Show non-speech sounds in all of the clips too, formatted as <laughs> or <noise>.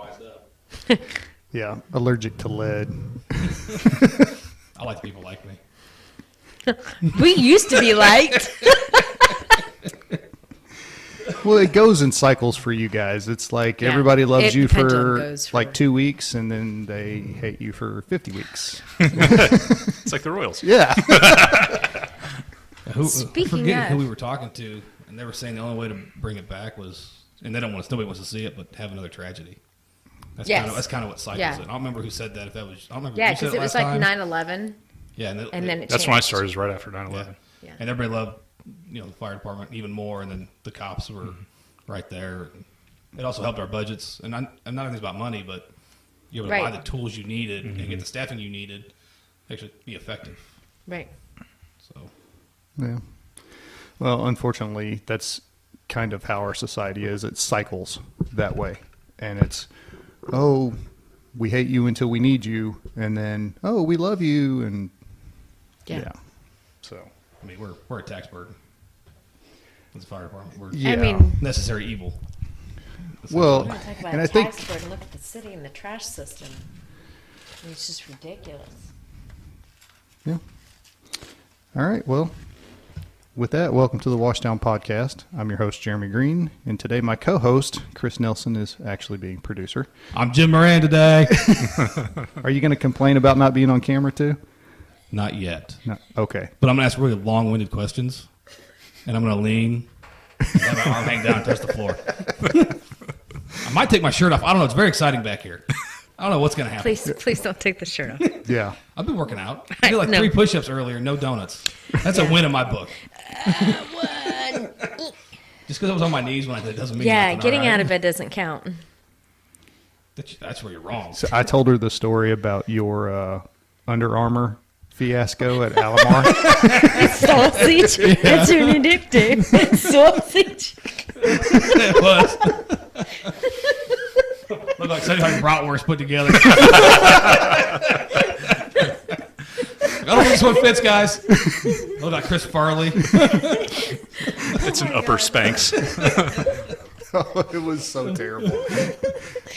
wised up. <laughs> Yeah, allergic to lead. <laughs> I like people like me. <laughs> We used to be liked. Well, it goes in cycles for you guys. It's like Yeah. everybody loves It- you the pendulum for, goes for- like two weeks, and then they hate you for fifty weeks. It's like the Royals. Yeah, Who, Speaking I forget of- who we were talking to, and they were saying the only way to bring it back was, and they don't want nobody wants to see it, but have another tragedy. That's Yes. kind of that's kind of what cycles Yeah. it. I don't remember who said that. If that was, I don't remember. Yeah, you because it was like time? 9 11, Yeah, and, and then it That's when I started, is right after 9 Yeah. 11. Yeah. And everybody loved, you know, the fire department even more, and then the cops were Mm-hmm. right there. It also helped our budgets, and, I, and not everything's about money, but you were able to Right. buy the tools you needed and get the staffing you needed to actually be effective. Right. So yeah. Well, unfortunately, that's kind of how our society is. It cycles that way, and it's oh, we hate you until we need you, and then oh, we love you, and Yeah. yeah. So I mean, we're we're a tax burden. As a fire department, we're yeah. I mean, necessary evil. well, talk about and I think burden. Look at the city and the trash system. I mean, it's just ridiculous. Yeah. All right. Well, with that, welcome to the Washdown Podcast. I'm your host, Jeremy Green, and today my co-host, Chris Nelson, is actually being producer. I'm Jim Moran today. <laughs> <laughs> Are you going to complain about not being on camera too? Not yet, No. Okay. but I'm gonna ask really long-winded questions, and I'm gonna lean, and have my arm hang down and touch the floor. <laughs> I might take my shirt off. I don't know. It's very exciting back here. I don't know what's gonna happen. Please, please don't take the shirt off. <laughs> Yeah. I've been working out. <laughs> I did like No. three push-ups earlier, no donuts. That's a win in my book. <laughs> Just because I was on my knees when I did doesn't mean yeah, nothing, getting all right? out of bed doesn't count. That's, that's where you're wrong. So I told her the story about your uh, Under Armour fiasco at Alamar. Sausage. It's an addictive. It's sausage. it was. Looked like something like bratwurst put together. <laughs> I don't think this one fits, guys. Look like Chris Farley. <laughs> It's an upper Spanx. <laughs> it was so terrible.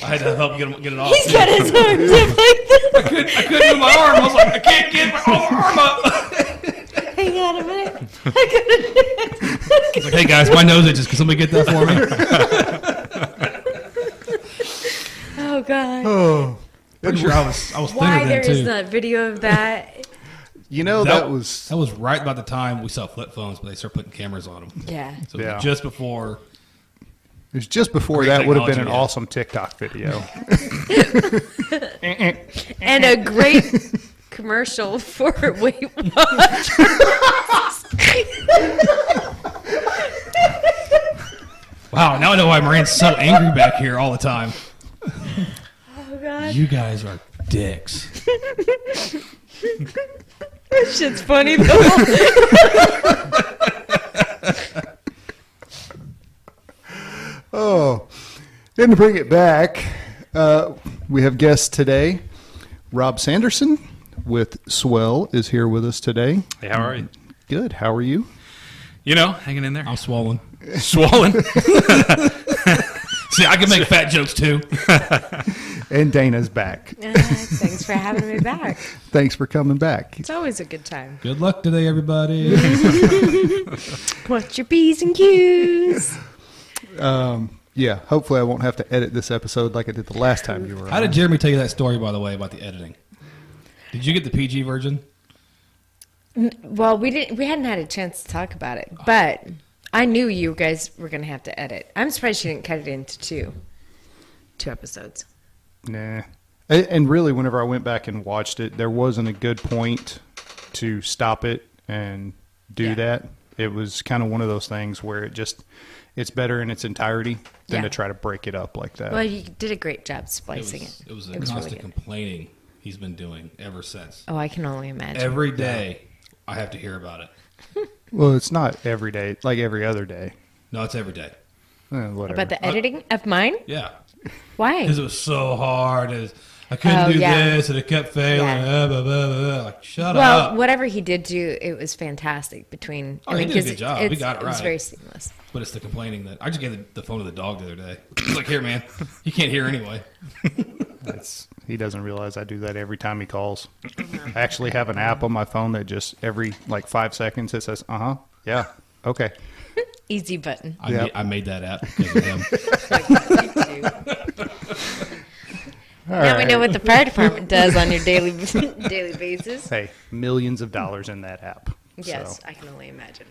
I had to help get, him, get it off. He's got his arms up like that. I couldn't, I couldn't move my arm. I was like, I can't get my arm up. Hang on a minute. I couldn't. He's like, hey guys, my nose itches. Can somebody get that for me? Oh God. Oh. Pretty sure I was I was thinner Why then there too. is not video of that? <laughs> You know that, was that was right about the time we saw flip phones, but they started putting cameras on them. Yeah. So Yeah. just before. it was just before that would have been an yeah. awesome TikTok video. <laughs> <laughs> And a great commercial for Weight Watchers. Wow, now I know why Moran's so angry back here all the time. God. You guys are dicks. That shit's funny though. <laughs> Oh, and to bring it back, uh, we have guests today. Rob Sanderson with SWEL is here with us today. Hey, how are you? Good. How are you? You know, hanging in there. I'm swollen. <laughs> swollen. <laughs> See, I can make fat jokes too. <laughs> And Dana's back. Uh, <laughs> thanks for having me back. Thanks for coming back. It's always a good time. Good luck today, everybody. <laughs> What's your P's and Q's? Um, yeah, hopefully I won't have to edit this episode like I did the last time you were How on. did Jeremy tell you that story, by the way, about the editing? Did you get the PG version? Well, we didn't. We hadn't had a chance to talk about it, but I knew you guys were going to have to edit. I'm surprised she didn't cut it into two, two episodes. Nah. And really, whenever I went back and watched it, there wasn't a good point to stop it and do Yeah. that. It was kind of one of those things where it just it's better in its entirety than Yeah. to try to break it up like that. Well, you did a great job It splicing was, it. it was a really constant good. complaining he's been doing ever since. Oh, I can only imagine. Every day, I have to hear about it. Well, it's not every day, like every other day. No, it's every day. Eh, whatever. About the editing of mine? Yeah, Why? because it was so hard. It was- I couldn't Oh, do yeah. this, and it kept failing. Yeah. blah, blah, blah, blah. Like, shut Well, up. whatever he did do, it was fantastic. Between Oh, he did a 'cause good job. it's- We got it It was right. very seamless. But it's the complaining that I just gave the, the phone to the dog the other day. He's like, here, man, you can't hear anyway. <laughs> That's he doesn't realize I do that every time he calls. I actually have an app on my phone that just every like five seconds it says, "Uh huh, yeah, okay." Easy button. I, Yep. made, I made that app because of him. now we know what the fire department does on your daily <laughs> daily basis. Hey, millions of dollars in that app. Yes, So, I can only imagine.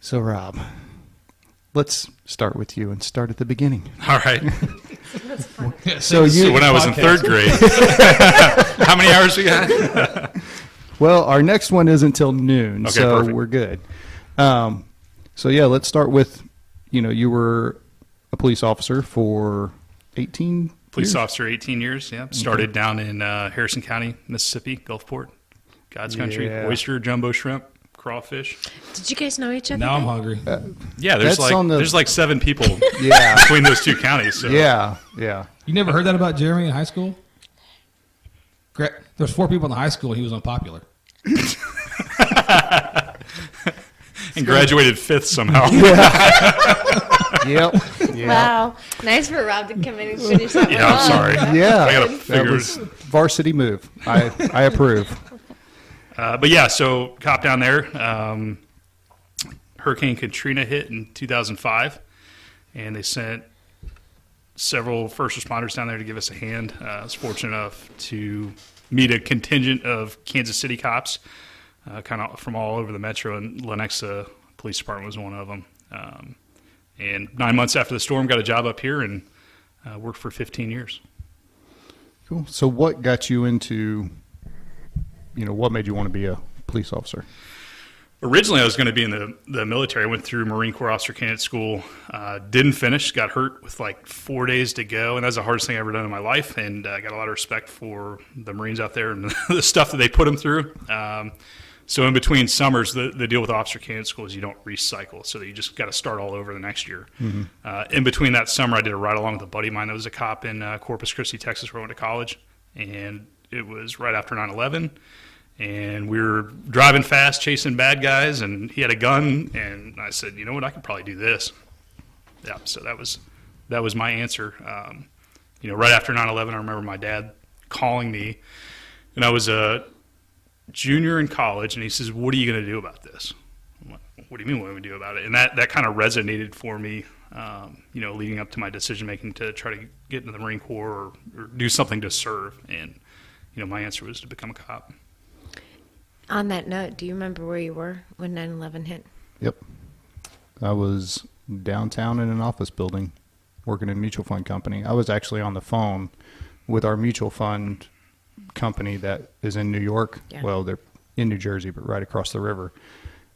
so Rob, let's start with you and start at the beginning. All right. <laughs> So you- So when I was in third grade, <laughs> how many hours we got? <laughs> Well, our next one is until noon, Okay, so perfect. we're good. Um, so yeah, let's start with, you know, you were a police officer for eighteen. Police years? officer, 18 years. Yeah. Started down in uh, Harrison County, Mississippi, Gulfport, God's country, Yeah. oyster, jumbo shrimp, crawfish. Did you guys know each other? Now I'm then? hungry. Uh, yeah, there's like the- there's like seven people <laughs> Yeah, between those two counties. So yeah, yeah. You never heard that about Jeremy in high school? Gra- There's four people in the high school, and he was unpopular. <laughs> and graduated fifth somehow. <laughs> Yeah. Yep. Yeah. Wow, nice for Rob to come in and finish that. Yeah, I'm sorry. Yeah. I gotta that was varsity move. I I approve. Uh, but yeah, so cop down there. Um, Hurricane Katrina hit in 2005, and they sent several first responders down there to give us a hand. Uh, I was fortunate enough to meet a contingent of Kansas City cops, uh, kind of from all over the metro, and Lenexa Police Department was one of them. Um, and nine months after the storm, got a job up here and uh, worked for 15 years. Cool. So what got you into, you know, what made you want to be a police officer? Originally, I was going to be in the, the military. I went through Marine Corps Officer Candidate School. Uh, didn't finish. Got hurt with like four days to go, and that's the hardest thing I've ever done in my life. And I uh, got a lot of respect for the Marines out there and <laughs> the stuff that they put them through. Um, so in between summers, the, the deal with Officer Candidate School is you don't recycle, so you just got to start all over the next year. Uh, in between that summer, I did a ride along with a buddy of mine that was a cop in uh, Corpus Christi, Texas, where I went to college, and it was right after 9/11 and we were driving fast, chasing bad guys, and he had a gun, and I said, you know what, I could probably do this. Yeah, so that was that was my answer. Um, you know, right after 9/11, I remember my dad calling me, and I was a junior in college, and he says, "What are you going to do about this?" Like, "What do you mean, what do we do about it?" And that that kind of resonated for me. Um, you know, leading up to my decision making to try to get into the Marine Corps or, or do something to serve, and you know, my answer was to become a cop. On that note, do you remember where you were when 9/11 hit? Yep. I was downtown in an office building working in a mutual fund company. I was actually on the phone with our mutual fund company that is in New York. Yeah. Well, they're in New Jersey, but right across the river.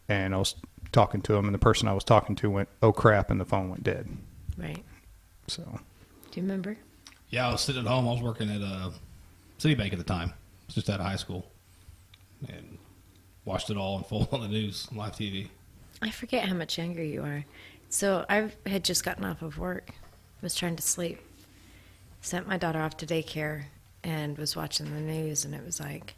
And I was talking to them, and the person I was talking to went, "Oh crap!" and the phone went dead. Right. So Do you remember? Yeah, I was sitting at home. I was working at uh, Citibank at the time. I was just out of high school, and watched it all unfold on the news, live TV. I forget how much younger you are. So I had just gotten off of work, was trying to sleep, sent my daughter off to daycare, and was watching the news, and it was like,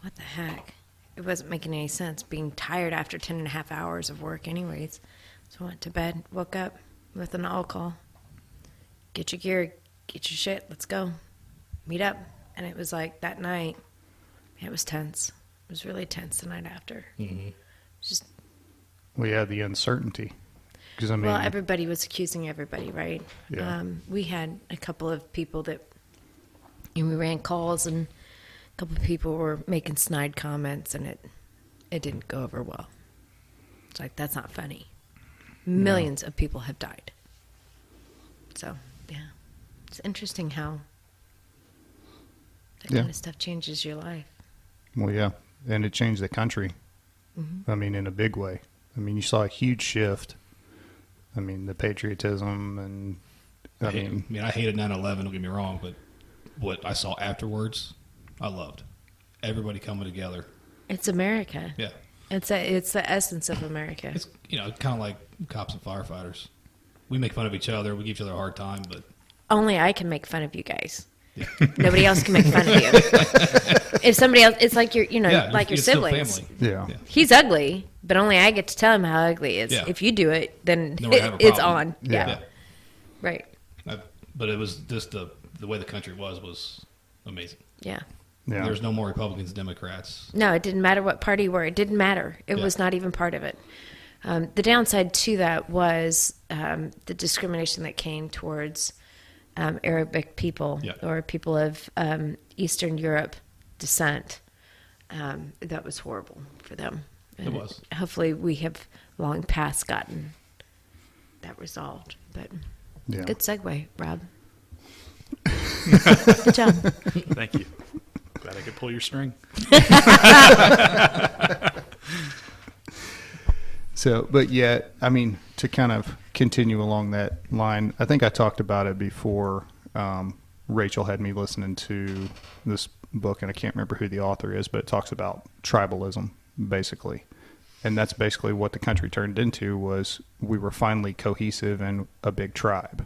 what the heck? It wasn't making any sense being tired after 10 and a half hours of work, anyways. So I went to bed, woke up with an all call. Get your gear, get your shit, let's go. Meet up. And it was like that night, it was tense. It was really tense the night after. Mm-hmm. Just we had the uncertainty because I mean, well, everybody was accusing everybody, right? Yeah. Um, we had a couple of people that, and we ran calls, and a couple of people were making snide comments, and it it didn't go over well. It's like that's not funny. Millions of people have died. So yeah, it's interesting how that Yeah. kind of stuff changes your life. Well, yeah, and it changed the country. Mm-hmm. I mean, in a big way. I mean, you saw a huge shift. I mean, the patriotism and I I, hate, mean, I mean, I hated 9/11. Don't get me wrong, but what I saw afterwards, I loved. Everybody coming together. It's America. Yeah, It's a, it's the essence of America. it's you know kind of like cops and firefighters. We make fun of each other. We give each other a hard time, but Only I can make fun of you guys. <laughs> Nobody else can make fun of you. if somebody else, it's like your, you know, Yeah, like your it's still siblings. family. Yeah. Yeah. He's ugly, but only I get to tell him how ugly he is. Yeah. If you do it, then Then we're have a <laughs> it's problem. on. Yeah. Yeah. Right. I- but it was just the the way the country was was amazing. Yeah. Yeah. There's no more Republicans, Democrats. No, it didn't matter what party you were. It didn't matter. It Yeah. was not even part of it. Um, the downside to that was um, the discrimination that came towards um, Arabic people Yeah. or people of um, Eastern Europe descent. Um, that was horrible for them. It was. Hopefully, we have long past gotten that resolved. But Yeah. good segue, Rob. <laughs> good job. Thank you. Glad I could pull your string. <laughs> So, but yet, I mean, to kind of continue along that line, I think I talked about it before. Um, Rachel had me listening to this book, and I can't remember who the author is, but it talks about tribalism, basically, and that's basically what the country turned into. Was we were finally cohesive and a big tribe,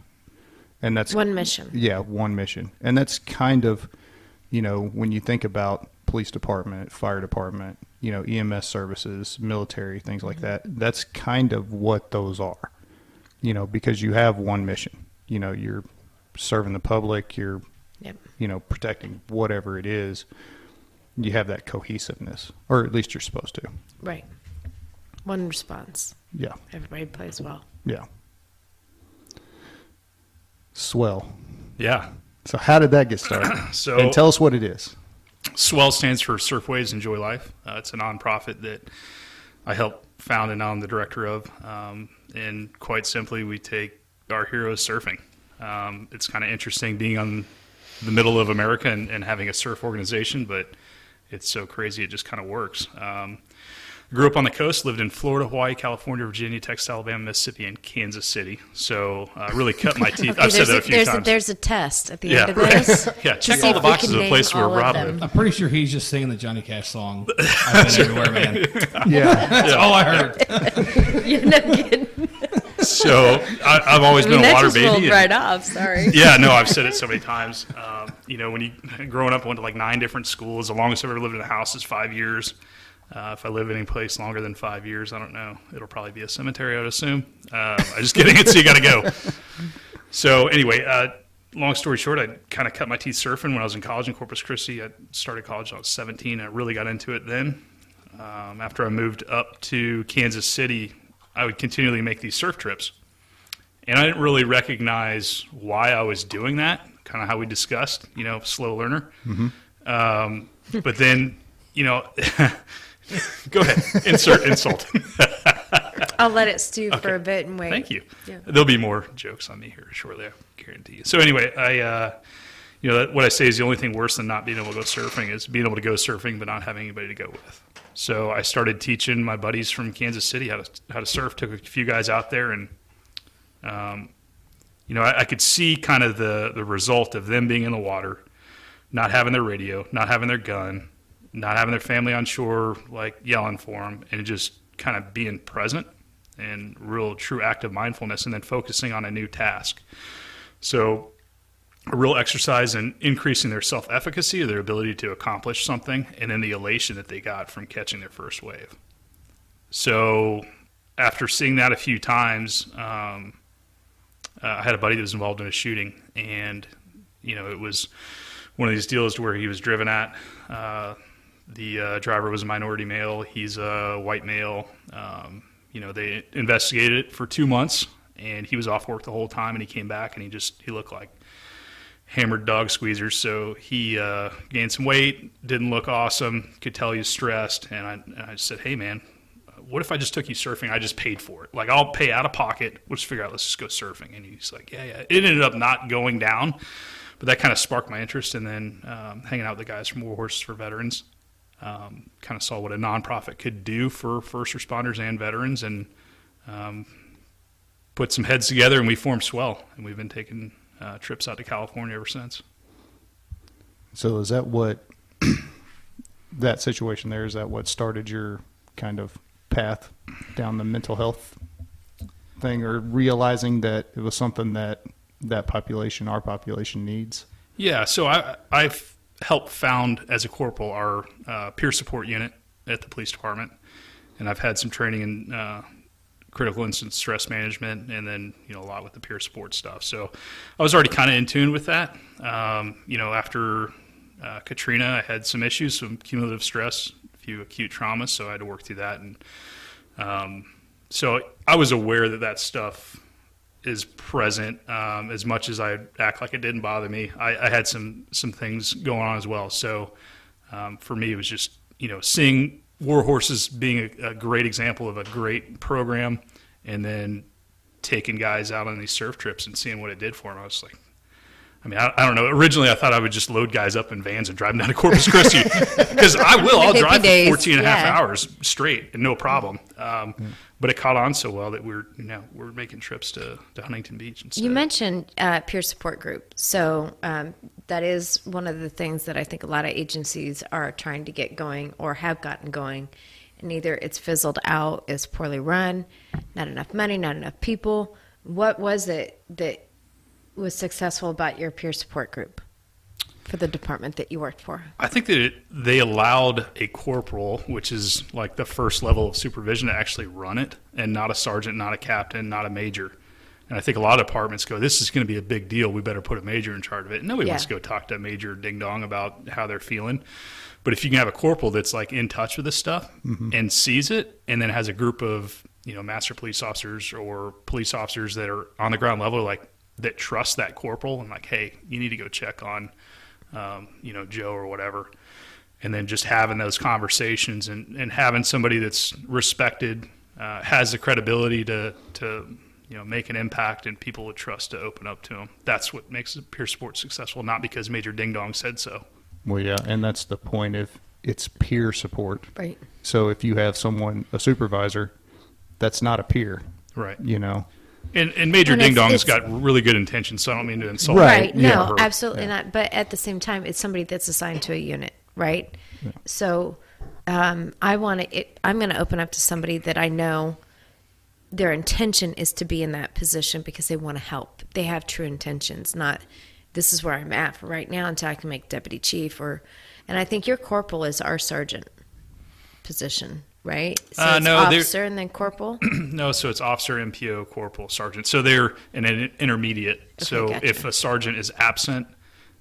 and that's One mission. yeah, one mission. And that's kind of, you know, when you think about police department, fire department, you know, EMS services, military, things like that, that's kind of what those are. You know, because you have one mission. You know, you're serving the public, you're, Yep. you know, protecting whatever it is. You have that cohesiveness, or at least you're supposed to. Right. One response. Yeah. Everybody plays well. Yeah. Swell. Yeah. So how did that get started? <clears throat> So- and tell us what it is. SWEL stands for Surf Surfways Enjoy Life. Uh, it's a nonprofit that I helped found and I'm the director of. Um, and quite simply, we take our heroes surfing. Um, it's kind of interesting being on the middle of America and, and having a surf organization, but it's so crazy it just kind of works. Um, grew up on the coast, lived in Florida, Hawaii, California, Virginia, Texas, Alabama, Mississippi, and Kansas City. So uh, really cut my teeth. <laughs> Okay, I've said that a a, few there's times. A, there's a test at the Yeah, end of right. this. <laughs> Yeah, check all the boxes can of the place where all Rob them. lived. I'm pretty sure he's just singing the Johnny Cash song. <laughs> I've been everywhere, man. Yeah. That's all I heard. You're not kidding. So I, I've always I mean, been a that water just baby. rolled and- right off. Sorry. yeah, no, I've said it so many times. Um, you know, when you growing up, I went to like nine different schools. The longest I've ever lived in a house is five years. Uh, if I live any place longer than five years, I don't know. It'll probably be a cemetery, I would assume. Um, I'm just <laughs> kidding. It's you got to go. So anyway, uh, long story short, I kind of cut my teeth surfing when I was in college in Corpus Christi. I started college when I was 17. I really got into it then. Um, after I moved up to Kansas City, I would continually make these surf trips. And I didn't really recognize why I was doing that, kind of how we discussed, you know, slow learner. Um, but then, you know, <laughs> <laughs> go ahead, insert insult. <laughs> I'll let it stew for a bit and wait. Thank you. Yeah. There'll be more jokes on me here shortly, I guarantee you. So anyway, I, uh, you know, what I say is the only thing worse than not being able to go surfing is being able to go surfing but not having anybody to go with. So I started teaching my buddies from Kansas City how to how to surf. Took a few guys out there, and um, you know, I, I could see kind of the the result of them being in the water, not having their radio, not having their gun, not having their family on shore like yelling for them, and just kind of being present and real true active mindfulness, and then focusing on a new task. So a real exercise in increasing their self efficacy, their ability to accomplish something, and then the elation that they got from catching their first wave. So, after seeing that a few times, um, uh, I had a buddy that was involved in a shooting, and you know, it was one of these deals where he was driven at. Uh, the uh, driver was a minority male. He's a white male. Um, you know, they investigated it for two months, and he was off work the whole time. And he came back, and he just he looked like hammered dog squeezers. So he uh, gained some weight, didn't look awesome, could tell he was stressed. And I, and I said, hey, man, what if I just took you surfing? I just paid for it. Like, I'll pay out of pocket. We'll just figure out, let's just go surfing. And he's like, yeah, yeah. It ended up not going down, but that kind of sparked my interest. And then um, hanging out with the guys from War Horses for Veterans, um, kind of saw what a nonprofit could do for first responders and veterans and um, put some heads together and we formed SWEL. And we've been taking uh, trips out to California ever since. So is that what <clears throat> that situation there is that what started your kind of path down the mental health thing or realizing that it was something that that population our population needs? Yeah, so I I've helped found as a corporal our uh, peer support unit at the police department, and I've had some training in uh, critical incident stress management, and then you know a lot with the peer support stuff. So I was already kind of in tune with that. Um, you know, after uh, Katrina, I had some issues, some cumulative stress, a few acute traumas, so I had to work through that, and um, so I was aware that that stuff is present um, as much as I act like it didn't bother me. I, I had some some things going on as well. So um, for me, it was just you know seeing War Horses being a, a, great example of a great program, and then taking guys out on these surf trips and seeing what it did for them. I was like, I mean, I, I, don't know. Originally, I thought I would just load guys up in vans and drive them down to Corpus Christi <laughs> because I will. I'll drive for 14 and a half hours straight and no problem. Um, mm. But it caught on so well that we're you know we're making trips to, to Huntington Beach. Instead. You mentioned uh, peer support group, so um, that is one of the things that I think a lot of agencies are trying to get going or have gotten going, and either it's fizzled out, it's poorly run, not enough money, not enough people. What was it that was successful about your peer support group for the department that you worked for? I think that it, they allowed a corporal, which is like the first level of supervision, to actually run it, and not a sergeant, not a captain, not a major. And I think a lot of departments go, "This is going to be a big deal. We better put a major in charge of it." And nobody yeah. wants to go talk to a major ding dong about how they're feeling. But if you can have a corporal that's like in touch with this stuff mm-hmm. and sees it, and then has a group of you know master police officers or police officers that are on the ground level, like that trust that corporal and like, hey, you need to go check on, um, you know, Joe or whatever. And then just having those conversations and, and having somebody that's respected, uh, has the credibility to, to, you know, make an impact and people would trust to open up to them. That's what makes peer support successful, not because Major Ding Dong said so. Well, yeah, and that's the point of it's peer support. Right. So if you have someone, a supervisor, that's not a peer. Right. You know, and, and Major and Ding Dong has got really good intentions, so I don't mean to insult. Right? right. No, her. absolutely not. But at the same time, it's somebody that's assigned to a unit, right? So um, I want to. I'm going to open up to somebody that I know. Their intention is to be in that position because they want to help. They have true intentions, not this is where I'm at for right now until I can make deputy chief or. And I think your corporal is our sergeant position right? So uh, no, officer and then corporal. <clears throat> no, so it's officer, MPO, corporal, sergeant. So they're an, an intermediate. Okay, so gotcha. if a sergeant is absent,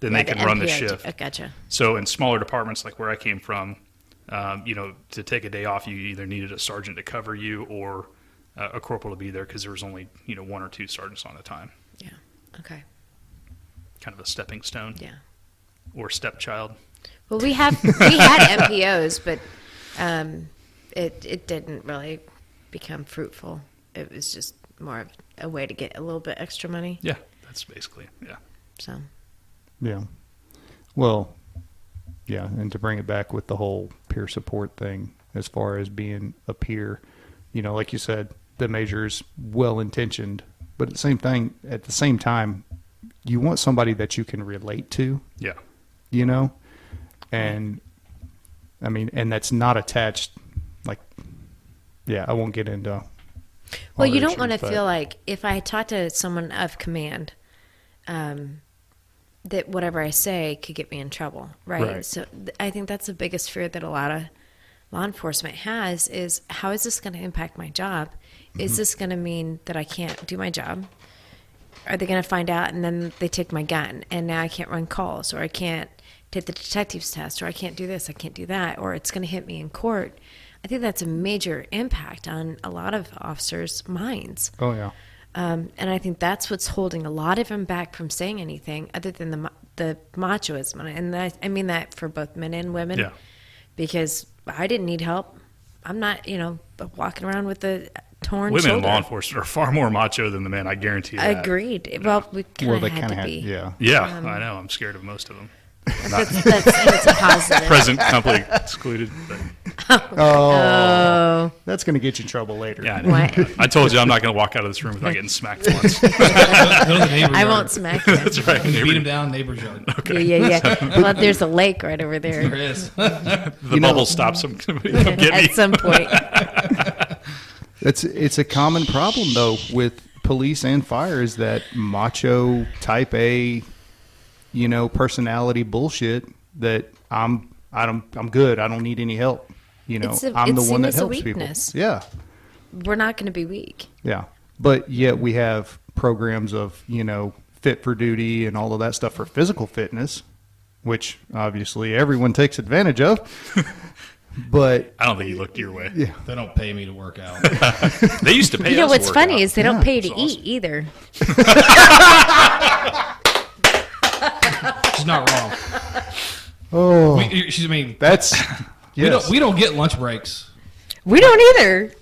then yeah, they can the run the shift. Gotcha. So in smaller departments like where I came from, um, you know, to take a day off, you either needed a sergeant to cover you or uh, a corporal to be there because there was only you know one or two sergeants on a time. Yeah. Okay. Kind of a stepping stone. Yeah. Or stepchild. Well, we have we had MPOs, but um, it it didn't really become fruitful. It was just more of a way to get a little bit extra money. Yeah, that's basically yeah. So. Yeah. Well, yeah, and to bring it back with the whole peer support thing, as far as being a peer, you know, like you said, the measure is well intentioned, but at the same thing, at the same time, you want somebody that you can relate to. Yeah. You know, and I mean, and that's not attached like, yeah, I won't get into. Well, you don't want to feel like if I talk to someone of command, um, that whatever I say could get me in trouble, right? right? So th- I think that's the biggest fear that a lot of law enforcement has is how is this going to impact my job? Mm-hmm. Is this going to mean that I can't do my job? Are they going to find out and then they take my gun and now I can't run calls or I can't take the detective's test or I can't do this, I can't do that, or it's going to hit me in court I think that's a major impact on a lot of officers' minds. Oh yeah. Um, and I think that's what's holding a lot of them back from saying anything other than the the machoism, and I, I mean that for both men and women. Yeah. Because I didn't need help. I'm not, you know, walking around with a torn. Women shoulder. in law enforcement are far more macho than the men. I guarantee. You that. Agreed. Well, we kind of had to had, be. Yeah. Yeah, um, I know. I'm scared of most of them. That's, that's, that's a positive. <laughs> Present company excluded. But. <laughs> Oh, oh, that's going to get you in trouble later. Yeah, I, I, told you I'm not going to walk out of this room without getting smacked once. <laughs> <laughs> I won't smack you. That's right. Beat him down, neighbor's yard. Okay. Yeah, yeah, yeah. well, there's a lake right over there. There is. the you bubble know, stops him. Come me. At some point. It's it's a common problem though with police and fire is that macho type A you know, personality bullshit that I'm I don't I'm good. I don't need any help. You know, It's a- I'm the one that as a helps weakness. people. Yeah. We're not going to be weak. Yeah. But yet we have programs of, you know, fit for duty and all of that stuff for physical fitness, which obviously everyone takes advantage of. <laughs> but I don't think you looked your way. yeah. They don't pay me to work out. <laughs> They used to pay You know us what's to work funny out. is they Yeah, don't pay to it's eat either. <laughs> She's not wrong. Oh, We, she's I mean, that's we, don't, we don't get lunch breaks. We don't either.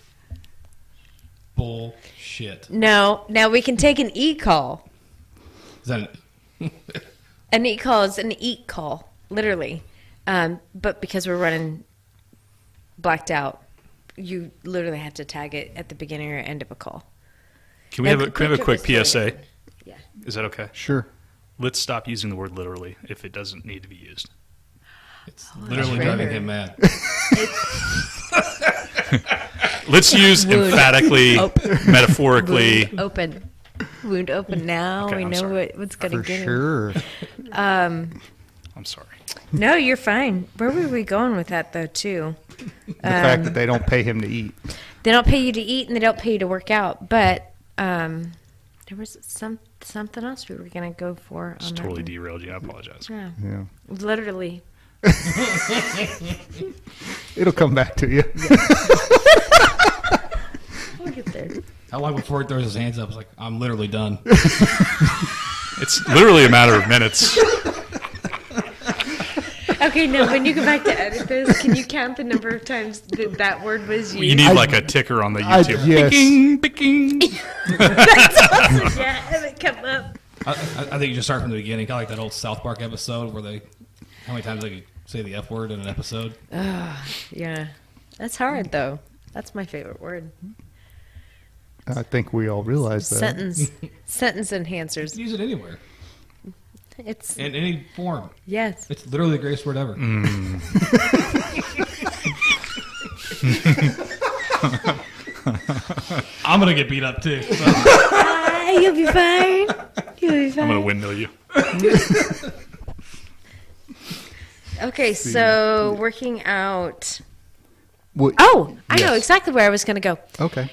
Bullshit. No. Now we can take an e call. Is that An <laughs> e call is an eat call, literally. Um, but because we're running blacked out, you literally have to tag it at the beginning or end of a call. Can we Now, have a, can we have a quick quick PSA? Yeah. Is that okay? sure. Let's stop using the word literally if it doesn't need to be used. It's literally driving him mad. <laughs> Let's use Wound. emphatically, Open. metaphorically. Wound open. Wound open now. Okay, we I'm know sorry. what, what's going to get him. sure. I'm sorry. No, you're fine. Where were we going with that, though, too? The fact that they don't pay him to eat. They don't pay you to eat and they don't pay you to work out. But um, there was some something else we were going to go for. Just on that totally one. derailed you. I apologize. Yeah, Yeah. literally. <laughs> It'll come back to you. We'll get there. How long before he throws his hands up? It's like I'm literally done. <laughs> It's literally a matter of minutes. Okay, now when you go back to edit this, can you count the number of times that that word was used? You need I- like a ticker on the I- YouTube. yes. Picking, picking. <laughs> yeah, have it come up. I, I I think you just start from the beginning, kind of like that old South Park episode where they, how many times I could say the F word in an episode. Yeah, that's hard though. That's my favorite word. I think we all realize that. Sentence, <laughs> sentence enhancers. Use it anywhere, It's in any form. yes. It's literally the greatest word ever. <laughs> I'm gonna get beat up too. so. <laughs> Ah, you'll be fine. You'll be fine. I'm gonna windmill you. Okay, so working out. What- Oh, I know exactly where I was going to go. Okay.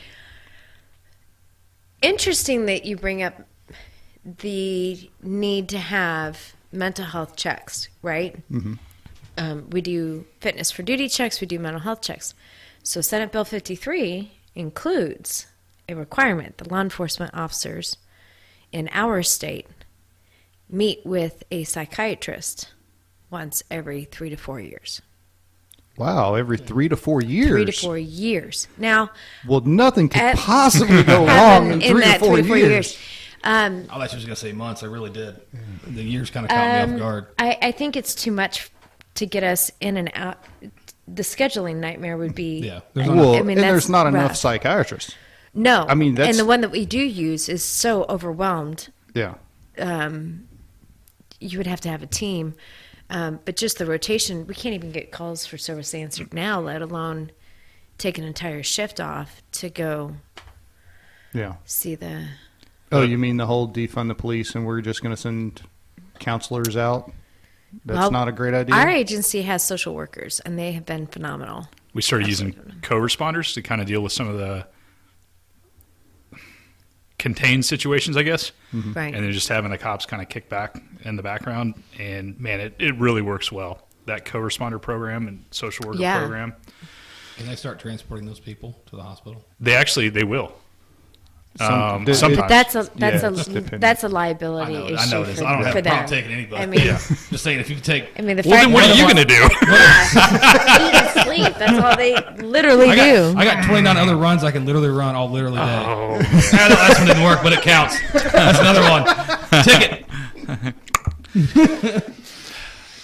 Interesting that you bring up the need to have mental health checks, right? Mm-hmm. Um, we do fitness for duty checks, we do mental health checks. So, Senate Bill 53 includes a requirement that law enforcement officers in our state meet with a psychiatrist once every three to four years. Wow. Every three to four years. Three to four years. Now, Well, nothing could At- possibly go <laughs> wrong in in three that to four three to four years. years. Um, I thought you was gonna say months. I really did. The years kind of caught me Um, off guard. I, I think it's too much to get us in and out. The scheduling nightmare would be Yeah, there's I- Well, I mean, and that's there's not enough psychiatrists. No, I mean, that's- and the one that we do use is so overwhelmed. Yeah. Um, You would have to have a team, um, but just the rotation, we can't even get calls for service answered now, let alone take an entire shift off to go Yeah. see the. Oh, you mean the whole defund the police and we're just going to send counselors out? That's Well, not a great idea. Our agency has social workers, and they have been phenomenal. We started using co-responders to kind of deal with some of the contained situations, I guess. Mm-hmm. Right. And then just having the cops kind of kick back in the background. And man, it, it really works well. That co-responder program and social worker Yeah. program. Can they start transporting those people to the hospital? They actually, they will. Some- Um, the- But that's a that's Yeah, a that's a I liability know. issue I know it is. for, I don't have a problem them. taking anybody. I mean, Yeah. Just saying, if you can take, I mean, the well, fact then what are you going to do? <laughs> eat and sleep. That's all they literally I do. I got 29 other runs I can literally run all literally day. oh, <laughs> I know that's one didn't work, but it counts. That's another one. Ticket. <laughs>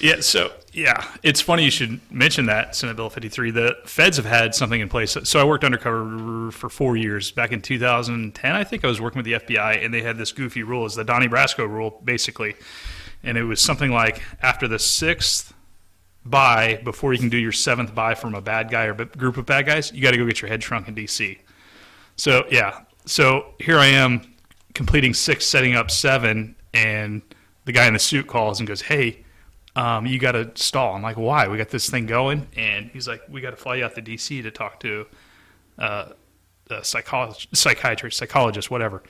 Yeah, so yeah, it's funny you should mention that Senate Bill 53. The feds have had something in place. So I worked undercover for four years. Back in 2010, I think I was working with the FBI, and they had this goofy rule, it's the Donnie Brasco rule, basically, and it was something like after the sixth buy, before you can do your seventh buy from a bad guy or b- group of bad guys, you got to go get your head shrunk in D.C. So yeah, so here I am completing six, setting up seven, and the guy in the suit calls and goes, "Hey, um, you got to stall." I'm like, "Why? We got this thing going." And he's like, "We got to fly you out to D.C. to talk to uh, a psychologist, psychiatrist, psychologist, whatever."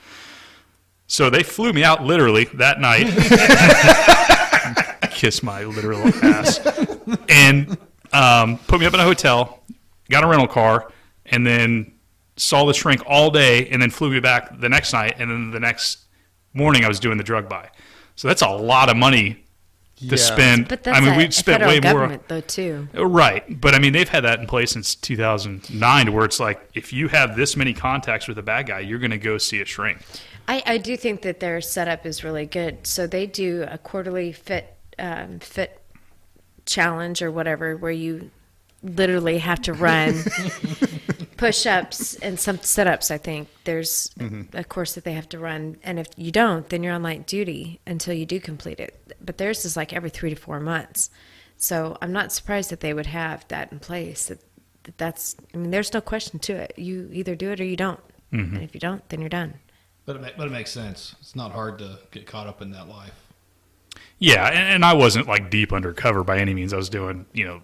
So they flew me out literally that night. <laughs> Kiss my literal ass, and um, put me up in a hotel. Got a rental car, and then saw the shrink all day, and then flew me back the next night, and then the next morning I was doing the drug buy. So that's a lot of money to Yeah. spend. But that's I mean, a, we a spent federal way more. though too. Right, but I mean, they've had that in place since 2009, where it's like if you have this many contacts with a bad guy, you're going to go see a shrink. I, I do think that their setup is really good. So they do a quarterly fit um, fit challenge or whatever, where you literally have to run <laughs> push ups and some sit ups. I think there's mm-hmm. a course that they have to run, and if you don't, then you're on light duty until you do complete it. But theirs is like every three to four months. So I'm not surprised that they would have that in place. That, that that's I mean, there's no question to it. You either do it or you don't, mm-hmm. and if you don't, then you're done. But it, ma- but it makes sense. It's not hard to get caught up in that life. Yeah, and, and I wasn't like deep undercover by any means. I was doing, you know,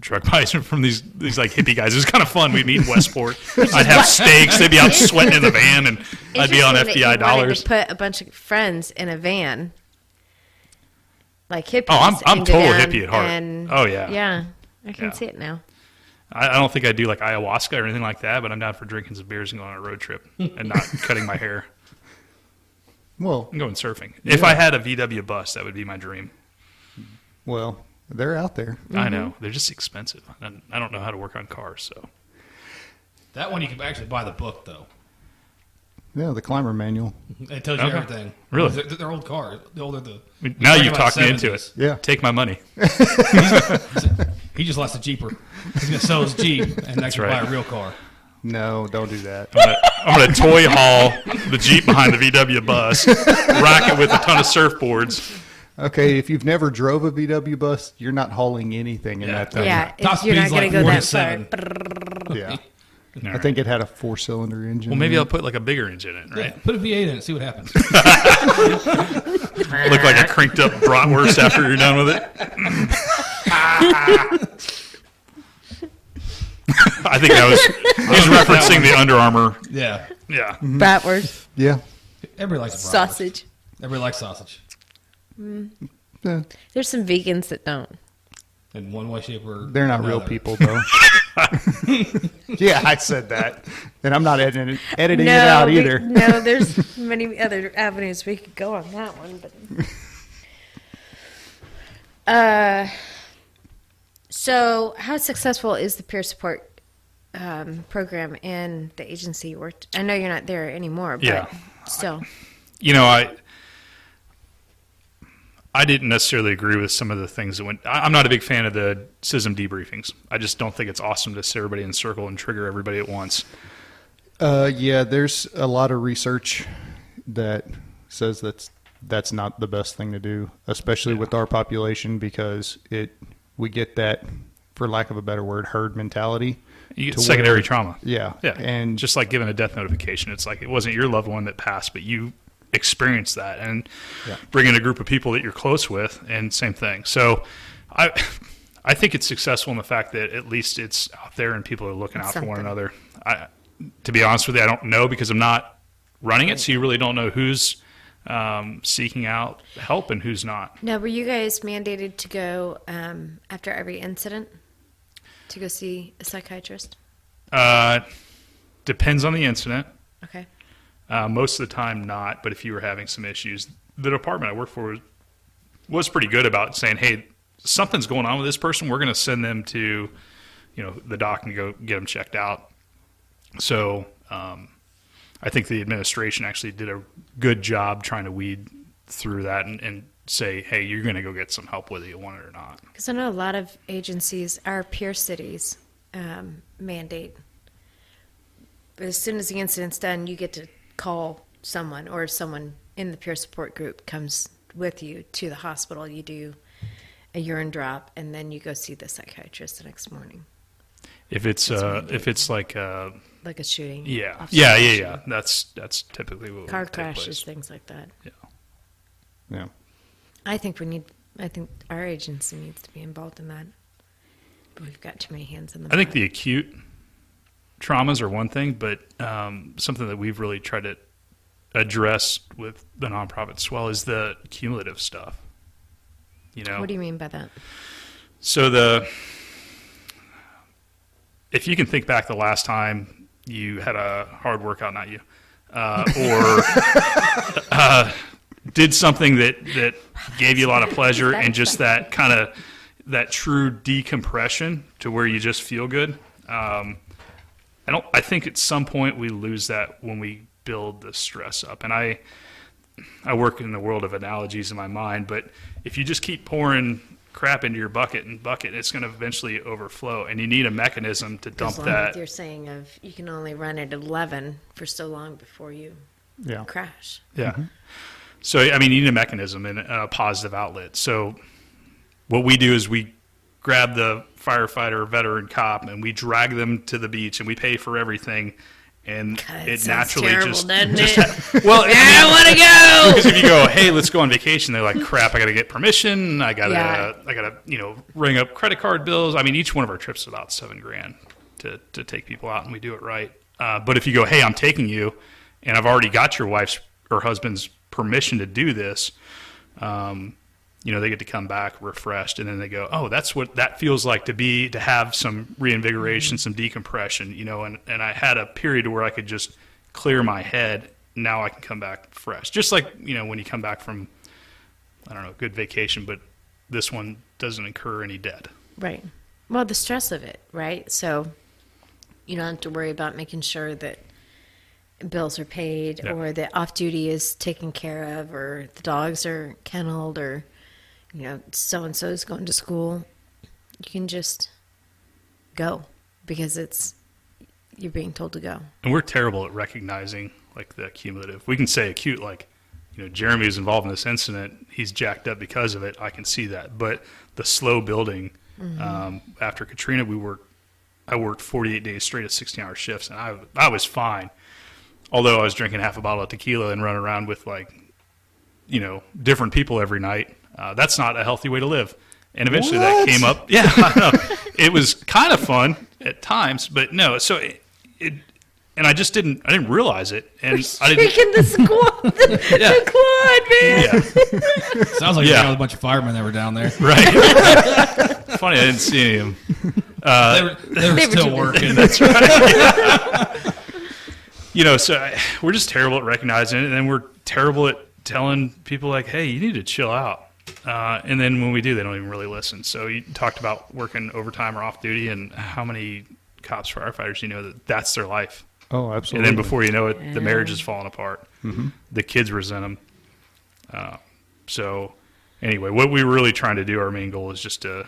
drug <laughs> buys from these these like hippie guys. It was kind of fun. We'd meet in Westport. <laughs> I'd have steaks. They'd be out <laughs> sweating in the van, and I'd be on Interesting that you FBI dollars. To put a bunch of friends in a van, like hippies. Oh, I'm- I'm total hippie at heart. and- Oh, yeah. yeah. I can Yeah. see it now. I, I don't think I do like ayahuasca or anything like that, but I'm down for drinking some beers and going on a road trip and not cutting my hair. Well, I'm going surfing. If I had a VW bus, that would be my dream. well, they're out there. Mm-hmm. I know they're just expensive, I don't know how to work on cars. So That one you can actually buy the book though. Yeah, the Clymer manual. It tells you Okay. everything. Really? They're, they're old cars. The older the. now you've about talked me into 70s. it. Yeah. take my money. <laughs> He just lost a Jeeper. He's gonna sell his Jeep and actually right. buy a real car. No, don't do that. I'm gonna, I'm gonna toy haul the Jeep behind the VW bus, rack it with a ton of surfboards. Okay, if you've never drove a VW bus, you're not hauling anything in Yeah. that thing. Yeah, Top you're not speed's going like to go four to that seven. far. Yeah. <laughs> All I think it had a four cylinder engine. Well, maybe I'll put like a bigger engine in it, Yeah, right? put a V8 in it. See what happens. <laughs> Look like a cranked up bratwurst after you're done with it. <laughs> I think that was he's referencing the Under Armour. yeah. Yeah, mm-hmm. Bratwurst, Yeah. Everybody likes a bratwurst. sausage. Everybody likes sausage. Yeah. There's some vegans that don't. In one way, shape, or They're not real people, though. <laughs> yeah, I said that. And I'm not editing, editing no, it out we- either. no, <laughs> there's many other avenues we could go on that one, but. Uh, so how successful is the peer support um, program in the agency you worked? I know you're not there anymore, but Yeah. still. you know, I I didn't necessarily agree with some of the things that went. I'm not a big fan of the CISM debriefings. I just don't think it's awesome to sit everybody in a circle and trigger everybody at once. Uh, yeah, there's a lot of research that says that's that's not the best thing to do, especially with our population, because it we get that, for lack of a better word, herd mentality. You get secondary where- trauma. Yeah, Yeah, and just like giving a death notification, it's like it wasn't your loved one that passed, but you experienced that, and Yeah. bringing a group of people that you're close with, and same thing. So, I I think it's successful in the fact that at least it's out there and people are looking It's out for one another. I, to be honest with you, I don't know because I'm not running it, so you really don't know who's um, seeking out help and who's not. Now, were you guys mandated to go um, after every incident to go see a psychiatrist? Uh, depends on the incident. Okay. Uh, most of the time, not. But if you were having some issues, the department I work for was pretty good about saying, "Hey, something's going on with this person. We're going to send them to, you know, the doc and go get them checked out." So, um, I think the administration actually did a good job trying to weed through that and, and say, "Hey, you're going to go get some help whether you want it or not." Because I know a lot of agencies, our peer cities, um, mandate. As soon as the incident's done, you get to call someone, or someone in the peer support group comes with you to the hospital. You do a urine drop, and then you go see the psychiatrist the next morning, If it's uh, if it's like uh, like a shooting. yeah, officer yeah, yeah, shooting, yeah, that's that's typically what Car would take crashes, place. things like that. yeah. yeah. I think we need. I think our agency needs to be involved in that. But we've got too many hands in the. I think the acute traumas are one thing, but um, something that we've really tried to address with the nonprofit SWEL is the cumulative stuff. You know, What do you mean by that? So the if you can think back the last time you had a hard workout, not you, uh, or <laughs> uh, did something that that gave you a lot of pleasure and just that <laughs> kind of that true decompression to where you just feel good. Um, I don't. I think at some point we lose that when we build the stress up, and I. I work in the world of analogies in my mind, but if you just keep pouring crap into your bucket and bucket, it's going to eventually overflow, and you need a mechanism to dump As long as that. you're saying of you can only run at eleven for so long before you Yeah. crash. Yeah. Mm-hmm. So I mean, you need a mechanism and a positive outlet. So what we do is we grab the firefighter, veteran cop, and we drag them to the beach, and we pay for everything. And God, it it naturally terrible, just, <laughs> just it? well, I want to go. because if you go, hey, let's go on vacation, they're like, crap, I got to get permission. I got to, Yeah. I got to, you know, ring up credit card bills. I mean, each one of our trips is about seven grand to, to take people out, and we do it right. Uh, but if you go, hey, I'm taking you, and I've already got your wife's or husband's permission to do this, um, you know, they get to come back refreshed, and then they go, oh, that's what that feels like to be to have some reinvigoration, mm-hmm. some decompression, you know. And and I had a period where I could just clear my head. Now I can come back fresh, just like you know when you come back from, I don't know, good vacation, but this one doesn't incur any debt. Right. Well, the stress of it, right? So you don't have to worry about making sure that bills are paid Yeah. or that off duty is taken care of or the dogs are kenneled or, you know, so and so is going to school. You can just go because it's, you're being told to go. And we're terrible at recognizing like the cumulative. We can say acute, like, you know, Jeremy is involved in this incident. He's jacked up because of it. I can see that. But the slow building um, after Katrina, we worked. I worked 48 days straight at 16 hour shifts, and I I was fine. Although I was drinking half a bottle of tequila and running around with like, you know, different people every night. Uh, that's not a healthy way to live. And eventually that came up. <laughs> Yeah, I know. it was kind of fun at times, but no. So it, it and I just didn't. I didn't realize it, and I didn't. Freaking the squad, <laughs> the, Yeah. the quad, man. Yeah, Sounds like Yeah. you're with a bunch of firemen that were down there. right. <laughs> Funny, I didn't see any of them. they were, they were They were still too working. You know, so I, we're just terrible at recognizing it, and then we're terrible at telling people like, "Hey, you need to chill out." Uh, and then when we do, they don't even really listen. So you talked about working overtime or off duty, and how many cops, firefighters, you know that that's their life. Oh, absolutely. And then before you know it, the marriage is falling apart. The kids resent them. Uh, so, anyway, what we're really trying to do, our main goal is just to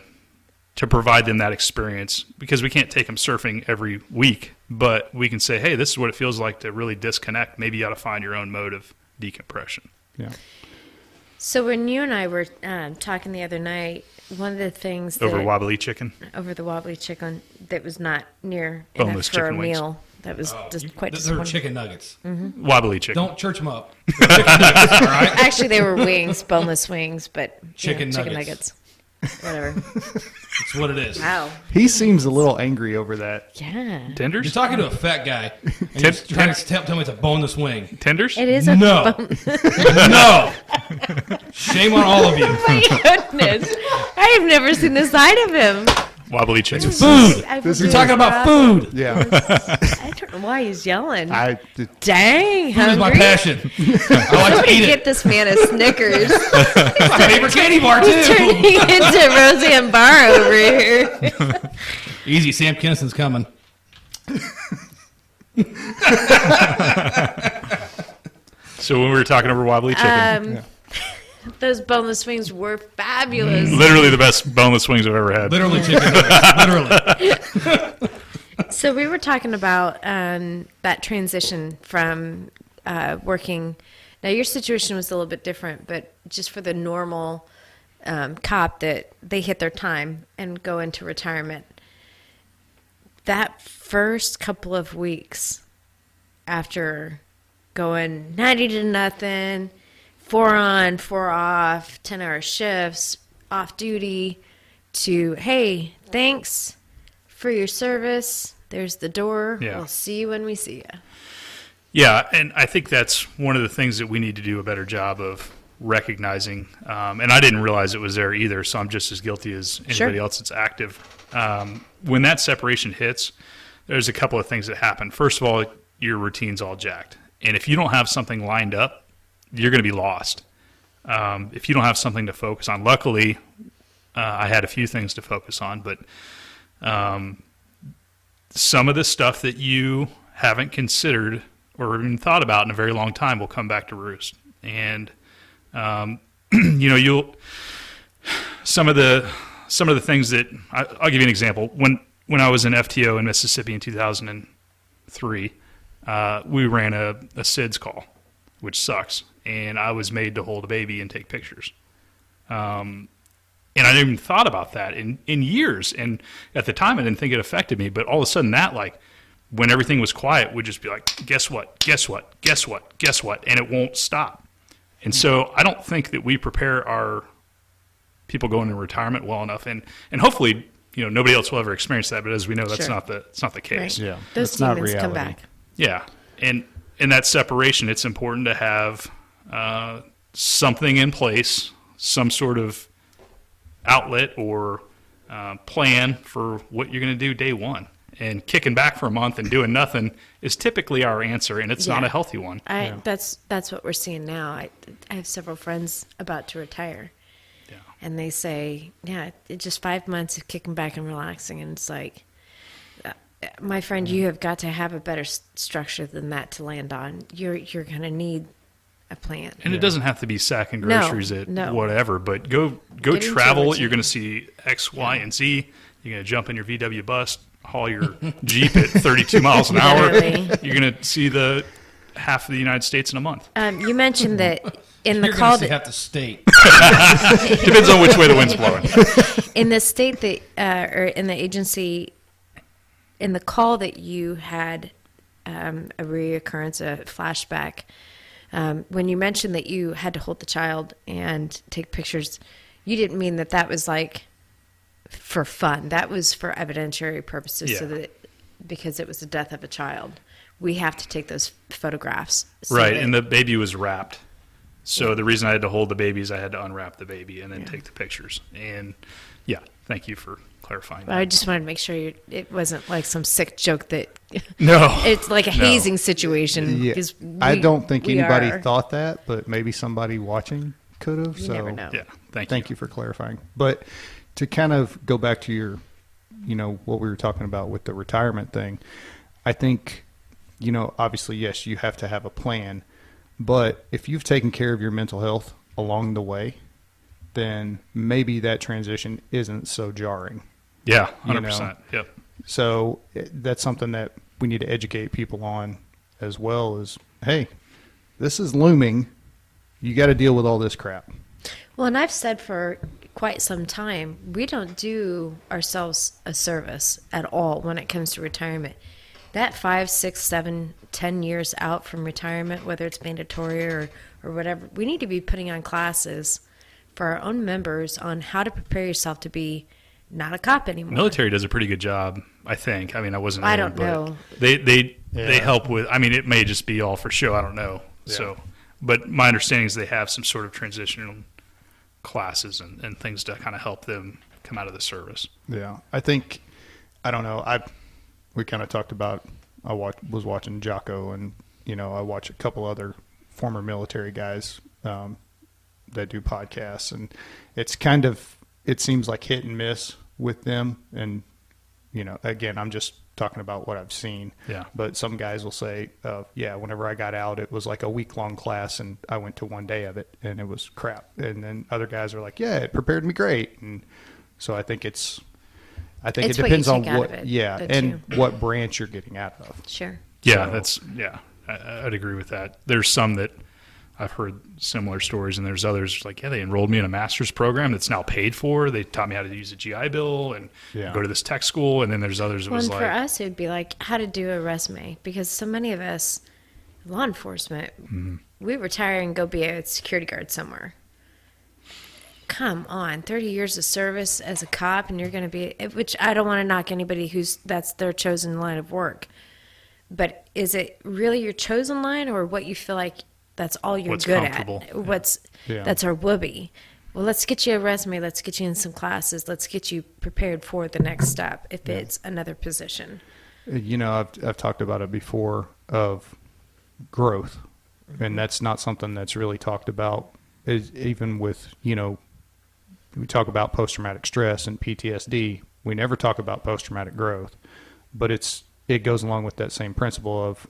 to provide them that experience because we can't take them surfing every week, but we can say, hey, this is what it feels like to really disconnect. Maybe you got to find your own mode of decompression. yeah. So when you and I were um, talking the other night, one of the things that, Over wobbly chicken. over the wobbly chicken that was not near Boneless enough for a chicken wings. meal. That was just quite They're disappointing. chicken nuggets. Wobbly chicken. Don't church them up. <laughs> Chicken nuggets, all right? Actually, they were wings, boneless wings, but you know, Chicken chicken nuggets. Nuggets. Whatever. <laughs> That's what it is. Wow. He seems a little angry over that. Yeah. Tenders? You're talking to a fat guy, and <laughs> you're Ten- trying to tell, tell me it's a boneless wing. Tenders? It is a No. bone- <laughs> No. Shame on all of you. My goodness. I have never seen the side of him. Wobbly chicken. Food. I This You're is- talking about food. Yeah. I don't know why he's yelling. I Dang. Food is my passion. <laughs> I like to Somebody eat get it. this man a Snickers. <laughs> My favorite candy bar He's too. turning <laughs> into Roseanne Barr over here. Easy, Sam Kinison's coming. So when we were talking over wobbly chicken, Um, Those boneless wings were fabulous. literally the best boneless wings I've ever had. Literally chicken nuggets. Literally. So we were talking about um, that transition from uh, working. Now your situation was a little bit different, but just for the normal um, cop that they hit their time and go into retirement. That first couple of weeks after going ninety to nothing, four on, four off, 10 hour shifts, off duty, to, hey, thanks for your service. There's the door. Yeah. We'll see you when we see you. Yeah, and I think that's one of the things that we need to do a better job of recognizing. Um, and I didn't realize it was there either, so I'm just as guilty as anybody Sure. else that's active. Um, when that separation hits, there's a couple of things that happen. First of all, your routine's all jacked, and if you don't have something lined up, you're going to be lost. Um, if you don't have something to focus on, luckily, uh, I had a few things to focus on, but um, some of the stuff that you haven't considered or even thought about in a very long time will come back to roost. And um, <clears throat> you know, you'll some of the some of the things that I, I'll give you an example. When when I was in FTO in Mississippi in 2003, uh, we ran a, a SIDS call, which sucks, and I was made to hold a baby and take pictures. Um, and I didn't even thought about that in, in years. And at the time, I didn't think it affected me. But all of a sudden, that like when everything was quiet, would just be like, guess what? Guess what? Guess what? Guess what? And it won't stop. And so I don't think that we prepare our people going into retirement well enough. And and hopefully, you know, nobody else will ever experience that. But as we know, that's Sure. not the it's not the case. Right. Yeah, Those that's not demons come back. Yeah, and in that separation, it's important to have uh, something in place, some sort of outlet or uh, plan for what you're going to do day one. And kicking back for a month and doing nothing is typically our answer, and it's not a healthy one. I Yeah. that's that's what we're seeing now. I I have several friends about to retire, Yeah. and they say, "Yeah, it's just five months of kicking back and relaxing." And it's like, uh, my friend, you have got to have a better s- structure than that to land on. You're you're gonna need a plan. And it doesn't have to be sacking No, groceries at no. whatever, but go go Get travel. You're going to see X, Y, and Z. You're going to jump in your VW bus, haul your <laughs> Jeep at 32 miles an hour. You're going to see the half of the United States in a month. Um, you mentioned that <laughs> in the You're call going to that, have to state. <laughs> Depends on which way the wind's blowing. in the state that uh, or in the agency in the call that you had um, a reoccurrence a flashback um, when you mentioned that you had to hold the child and take pictures you didn't mean that that was like for fun that was for evidentiary purposes yeah. so Yeah. that because it was the death of a child we have to take those photographs so right, that- and the baby was wrapped. So the reason I had to hold the baby is I had to unwrap the baby and then Yeah. take the pictures. And yeah, thank you for clarifying. I just wanted to make sure you, it wasn't like some sick joke that <laughs> No, <laughs> it's like a No. hazing situation. Yeah, 'cause I don't think anybody are- thought that, but maybe somebody watching could have. You so never know. yeah, thank, thank you for clarifying. But to kind of go back to your, you know, what we were talking about with the retirement thing, I think, you know, obviously, yes, you have to have a plan, but if you've taken care of your mental health along the way, then maybe that transition isn't so jarring. Yeah, You hundred know. percent. Yep. So eh, that's something that we need to educate people on as well as, hey, this is looming. You got to deal with all this crap. Well, and I've said for quite some time, we don't do ourselves a service at all when it comes to retirement. That five, six, seven, ten years out from retirement, whether it's mandatory or, or whatever, we need to be putting on classes for our own members on how to prepare yourself to be not a cop anymore. Military does a pretty good job, I think. I mean, I wasn't. I don't know. They they they help with. I mean, it may just be all for show. I don't know. So, but my understanding is they have some sort of transitional classes and, and things to kind of help them come out of the service. Yeah, I think I don't know. I we kind of talked about. I watch, was watching Jocko, and you know, I watch a couple other former military guys um, that do podcasts, and it's kind of it seems like hit and miss with them. And you know, again, I'm just talking about what I've seen. Yeah. But some guys will say, uh, "Yeah, whenever I got out, it was like a week long class, and I went to one day of it, and it was crap." And then other guys are like, "Yeah, it prepared me great." And so I think it's, I think It's it what depends on what, it, yeah, and too. what branch you're getting out of. Sure. Yeah, So- that's yeah. I, I'd agree with that. There's some that I've heard similar stories, and there's others like, yeah, they enrolled me in a master's program that's now paid for. They taught me how to use a GI Bill and Yeah. go to this tech school. And then there's others that Well, was and like, for us, it would be like how to do a resume because so many of us, law enforcement, Mm-hmm. we retire and go be a security guard somewhere. Come on, 30 years of service as a cop, and you're going to be, which I don't want to knock anybody who's that's their chosen line of work. But is it really your chosen line or what you feel like that's all you're What's good at? What's Yeah. that's our whoopee. Well, let's get you a resume. Let's get you in some classes. Let's get you prepared for the next step if it's another position. Uh, you know, I've I've talked about it before of growth, and mm-hmm. that's not something that's really talked about. Is even with you know, we talk about post traumatic stress and PTSD. We never talk about post traumatic growth, but it's it goes along with that same principle of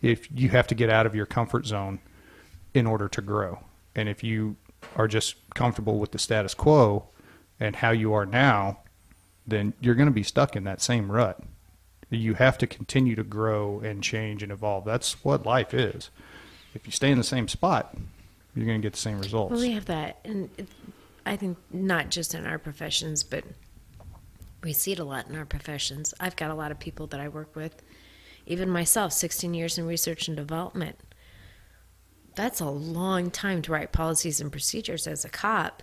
if you have to get out of your comfort zone in order to grow, and if you are just comfortable with the status quo and how you are now, then you're going to be stuck in that same rut you have to continue to grow and change and evolve. That's what life is. If you stay in the same spot, you're going to get the same results. Well, we have that, and I think not just in our professions, but we see it a lot in our professions. I've got a lot of people that I work with, even myself, 16 years in research and development. That's a long time to write policies and procedures as a cop,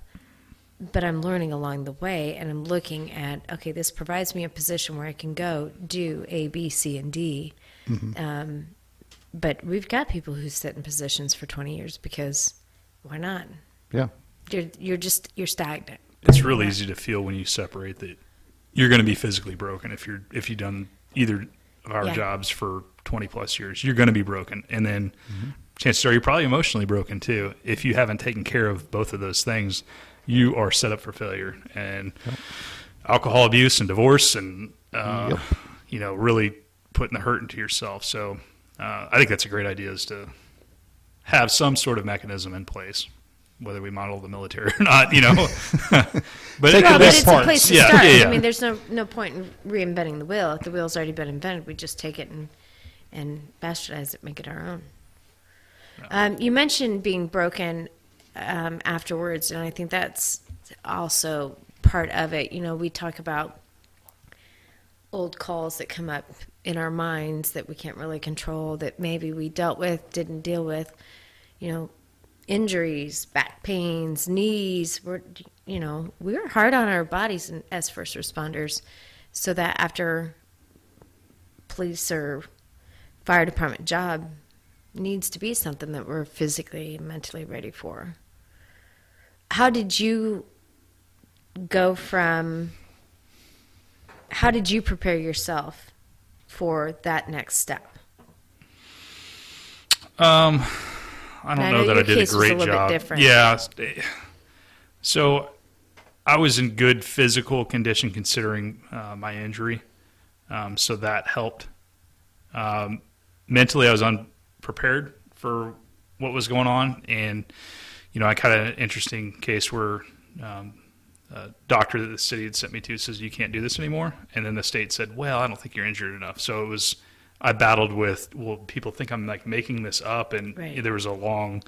but I'm learning along the way, and I'm looking at okay, this provides me a position where I can go do A, B, C, and D. Um, but we've got people who sit in positions for 20 years because why not? yeah. You're you're just you're stagnant. It's really easy to feel when you separate that you're going to be physically broken if you're if you've done either of our Yeah. jobs for 20 plus years. You're going to be broken, and then chances are you're probably emotionally broken too. If you haven't taken care of both of those things, you are set up for failure. And alcohol abuse and divorce, and uh, Yep. you know, really putting the hurt into yourself. So uh, I think that's a great idea is to have some sort of mechanism in place. Whether we model the military <laughs> or not, you know, <laughs> but Take Well, the but it's parts. a place to Yeah, start. yeah, yeah. I mean, there's no no point in reinventing the wheel. If the wheel's already been invented, we just take it and and bastardize it, make it our own. Um, you mentioned being broken um, afterwards, and I think that's also part of it. You know, we talk about old calls that come up in our minds that we can't really control, that maybe we dealt with, didn't deal with. You know, injuries, back pains, knees. We're, you know, we're hard on our bodies as first responders, so that after police or fire department job needs to be something that we're physically mentally ready for. How did you go from? How did you prepare yourself for that next step? Um, I don't I know, know that I did a a great bit job. Yeah. So I was in good physical condition considering uh, my injury. Um, so that helped. Um, mentally, I was unprepared for what was going on. And, you know, I kind of an interesting case where um, a doctor that the city had sent me to says, you can't do this anymore. And then the state said, well, I don't think you're injured enough. So it was, I battled with, well, people think I'm like making this up. And Right. there was a long,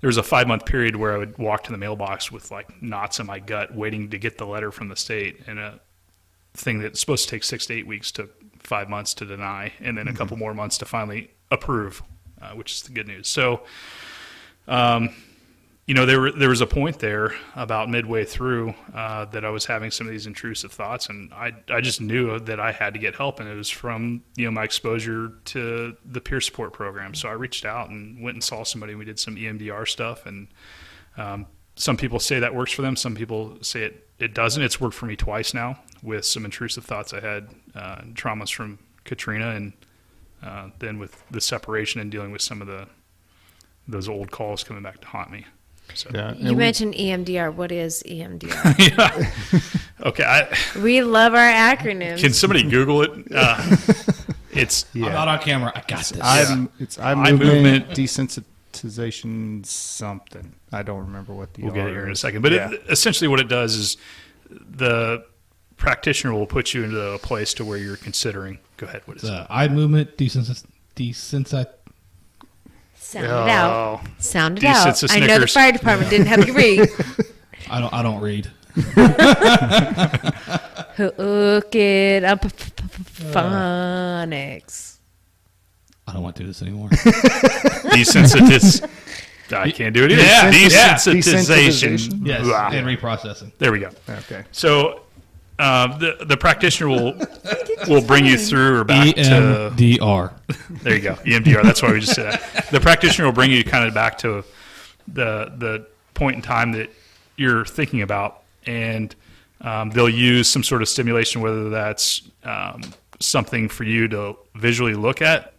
there was a five month period where I would walk to the mailbox with like knots in my gut waiting to get the letter from the state. And a thing that's supposed to take six to eight weeks took five months to deny. And then a couple more months to finally approve, uh, which is the good news. So, um, you know, there there was a point there about midway through uh, that I was having some of these intrusive thoughts, and I I just knew that I had to get help, and it was from you know my exposure to the peer support program. So I reached out and went and saw somebody. And we did some EMDR stuff, and um, some people say that works for them. Some people say it it doesn't. It's worked for me twice now with some intrusive thoughts I had, uh, traumas from Katrina, and uh, then with the separation and dealing with some of the those old calls coming back to haunt me. So. Yeah. You we- mentioned EMDR. What is EMDR? <laughs> yeah. Okay. I, we love our acronyms. can somebody Google it? Uh, <laughs> it's I'm not on camera. I got this. I'm, it's eye Eye movement, movement. desensitization something. I don't remember what the we'll get it R here in a second. But Yeah. it, essentially, what it does is the practitioner will put you into a place to where you're considering. Go ahead. What is It's, it? uh, eye movement desensitization. Desensitization. Sound it out. Oh. Sound it out. to I know the fire department didn't have you read. <laughs> I don't. I don't read. <laughs> Hook it up, phonics. I don't want to do this anymore. <laughs> Desensitiz- I can't do it either. Yeah, yeah. Desensitization. Desensitization. Yes, Blah. and reprocessing. There we go. Okay. So uh, the the practitioner will will bring you through or back to EMDR. there you go EMDR. That's why we just said that. The practitioner will bring you kind of back to the the point in time that you're thinking about, and um, they'll use some sort of stimulation, whether that's um, something for you to visually look at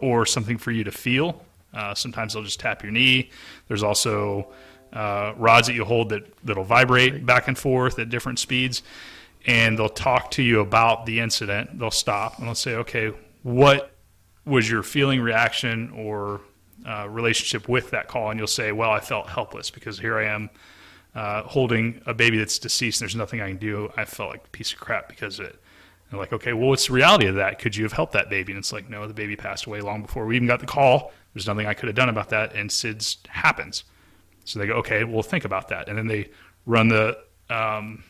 or something for you to feel. Uh, sometimes they'll just tap your knee. There's also uh, rods that you hold that that'll vibrate back and forth at different speeds, and they'll talk to you about the incident. They'll stop and they'll say, "Okay, what was your feeling, reaction, or uh, relationship with that call?" And you'll say, "Well, I felt helpless because here I am." Uh, holding a baby that's deceased, and there's nothing I can do. I felt like a piece of crap because of it. And like, okay, well, what's the reality of that? Could you have helped that baby? And it's like, no, the baby passed away long before we even got the call. There's nothing I could have done about that, and SIDS happens. So they go, okay, we'll think about that, and then they run the um,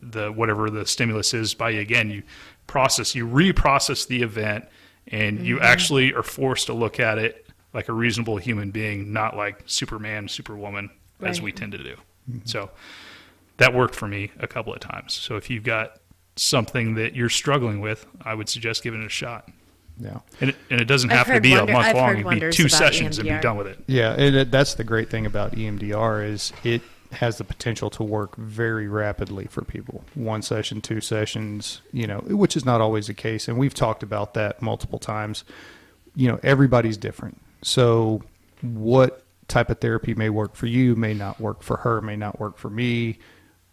the whatever the stimulus is by you again. You process, you reprocess the event, and you mm-hmm. actually are forced to look at it like a reasonable human being, not like Superman, Superwoman, as we tend to do. Mm-hmm. So that worked for me a couple of times. So if you've got something that you're struggling with, I would suggest giving it a shot. Yeah. And it, and it doesn't I've have to be wonder- a month I've long. It could be two about sessions and be done with it. Yeah, and it, that's the great thing about EMDR is it has the potential to work very rapidly for people. One session, two sessions, you know, which is not always the case, and we've talked about that multiple times. You know, everybody's different. So what type of therapy may work for you may not work for her, may not work for me,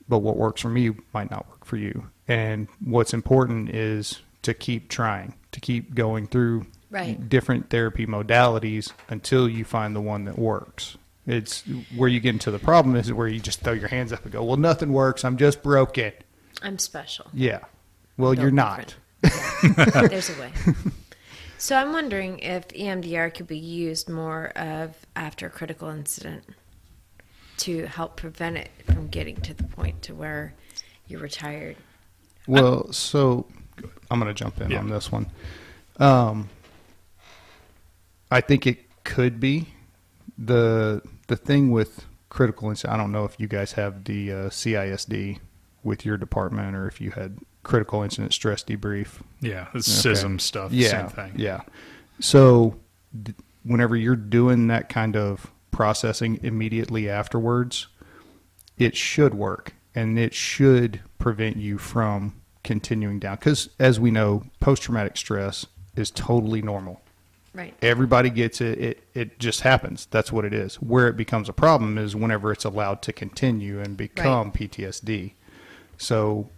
but what works for me might not work for you. And what's important is to keep trying, to keep going through Right. different therapy modalities until you find the one that works. It's where you get into the problem is where you just throw your hands up and go, "Well, nothing works. I'm just broken." I'm special. Yeah. Well, Built you're not. Yeah. <laughs> There's a way. So I'm wondering if EMDR could be used more of after a critical incident to help prevent it from getting to the point to where you're retired. Well, so I'm going to jump in Yeah. on this one. Um, I think it could be the the thing with critical incident. I don't know if you guys have the uh, CISD with your department or if you had critical incident stress debrief. Yeah, it's Okay. CISM stuff. Yeah, Same thing. Yeah. So, d- whenever you're doing that kind of processing immediately afterwards, it should work and it should prevent you from continuing down. Because, as we know, post traumatic stress is totally normal. Right. Everybody gets it. It it just happens. That's what it is. Where it becomes a problem is whenever it's allowed to continue and become PTSD. So,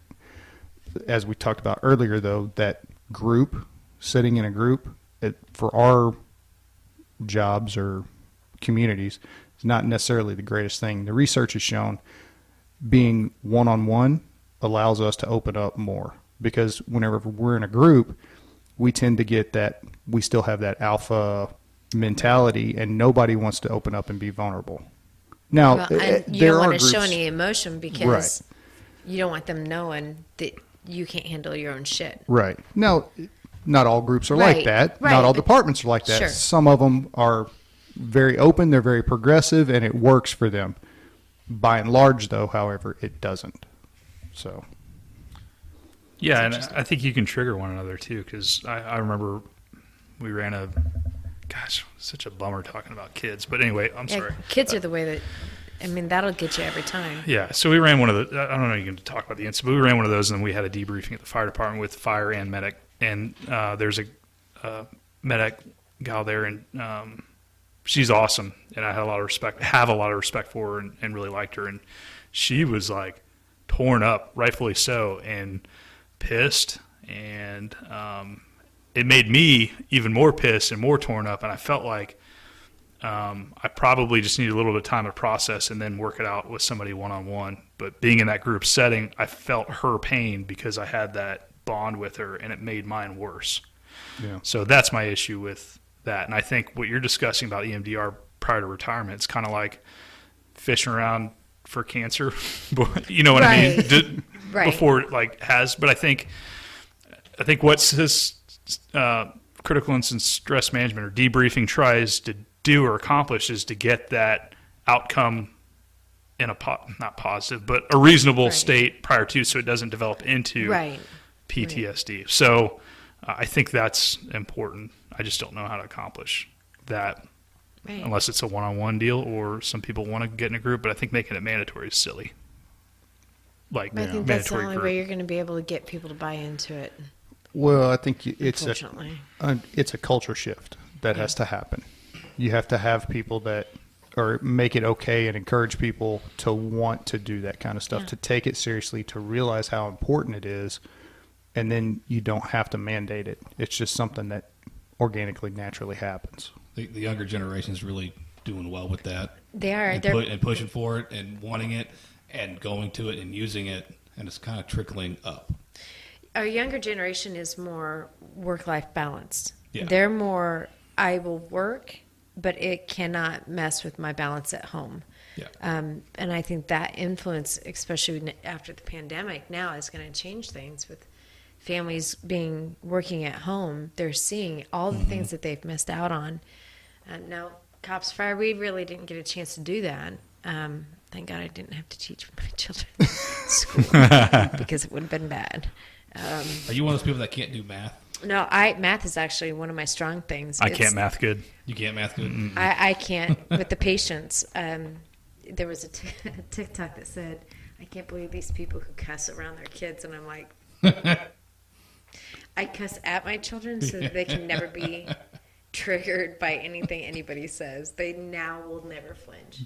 as we talked about earlier, though, that group sitting in a group it, for our jobs or communities is not necessarily the greatest thing. The research has shown being one on one allows us to open up more because whenever we're in a group, we tend to get that we still have that alpha mentality and nobody wants to open up and be vulnerable. Now, Well, eh, and you don't want to show any emotion because you don't want them knowing that you can't handle your own shit. Right. Now, not all groups are like that. right, Not all but- departments are like that. Sure. Some of them are very open, they're very progressive, and it works for them. By and large, though, however, it doesn't. So, Yeah, and I think you can trigger one another too, because I, I remember we ran a. Gosh, such a bummer talking about kids. But anyway, I'm Yeah, sorry. kids are the way that. I mean, that'll get you every time. Yeah, so we ran one of the. I don't know. You can talk about the incident, but we ran one of those, and then we had a debriefing at the fire department with fire and medic. And uh, there's a uh, medic gal there, and um, she's awesome, and I had a lot of respect, have a lot of respect for her, and, and really liked her. And she was like torn up, rightfully so, and pissed, and um, it made me even more pissed and more torn up. And I felt like um, I probably just needed a little bit of time to process and then work it out with somebody one on one. But being in that group setting, I felt her pain because I had that bond with her, and it made mine worse. yeah. So that's my issue with that. And I think what you're discussing about EMDR prior to retirement, it's kind of like fishing around for cancer. <laughs> you know what I mean? Right. D- Right. Before it like has, but I think, I think what this uh, critical incident stress management or debriefing tries to do or accomplish is to get that outcome in a po- not positive, but a reasonable Right. state prior to, so it doesn't develop into Right. PTSD. So uh, I think that's important. I just don't know how to accomplish that Right. unless it's a one-on-one deal or some people want to get in a group. But I think making it mandatory is silly. Like I think that's the only group. way you're going to be able to get people to buy into it. Well, I think it's a, a it's a culture shift that has to happen. You have to have people that or make it okay and encourage people to want to do that kind of stuff, Yeah. to take it seriously, to realize how important it is, and then you don't have to mandate it. It's just something that organically, naturally happens. The, the younger generation is really doing well with that. They are. and, They're, put, and pushing for it and wanting it and going to it and using it, and it's kind of trickling up. Our younger generation is more work life balanced. Yeah. They're more, I will work, but it cannot mess with my balance at home. Yeah. Um, and I think that influence, especially after the pandemic, now is going to change things with families being working at home. They're seeing all the Mm-hmm. things that they've missed out on. And now, Cops Fire, we really didn't get a chance to do that. Um, thank God I didn't have to teach <laughs> my children school <laughs> because it would have been bad. Um, Are you one of those people that can't do math? no, I math is actually one of my strong things. I It's- can't math good. You can't math good. I, I can't with the patience. Um, there was a t- <laughs> TikTok that said, "I can't believe these people who cuss around their kids," and I'm like, <laughs> I cuss at my children so that they can never be <laughs> triggered by anything anybody says. They now will never flinch.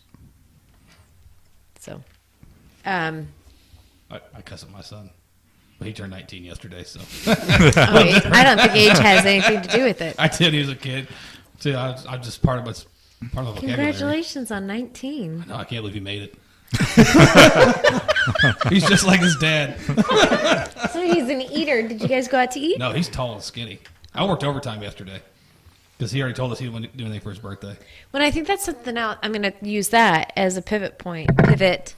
So, um, I, I cuss at my son, but he turned 19 yesterday, so <laughs> oh, I don't think age has anything to do with it. <laughs> I did. He was a kid. See, I, was- I'm just part of what's part of the. Congratulations on 19. No, I can't believe he made it. <laughs> he's just like his dad. So he's an eater. Did you guys go out to eat? No, he's tall and skinny. I worked overtime yesterday because he already told us he wouldn't do anything for his birthday. Well, I think that's something else. I'm going to use that as a pivot point, pivot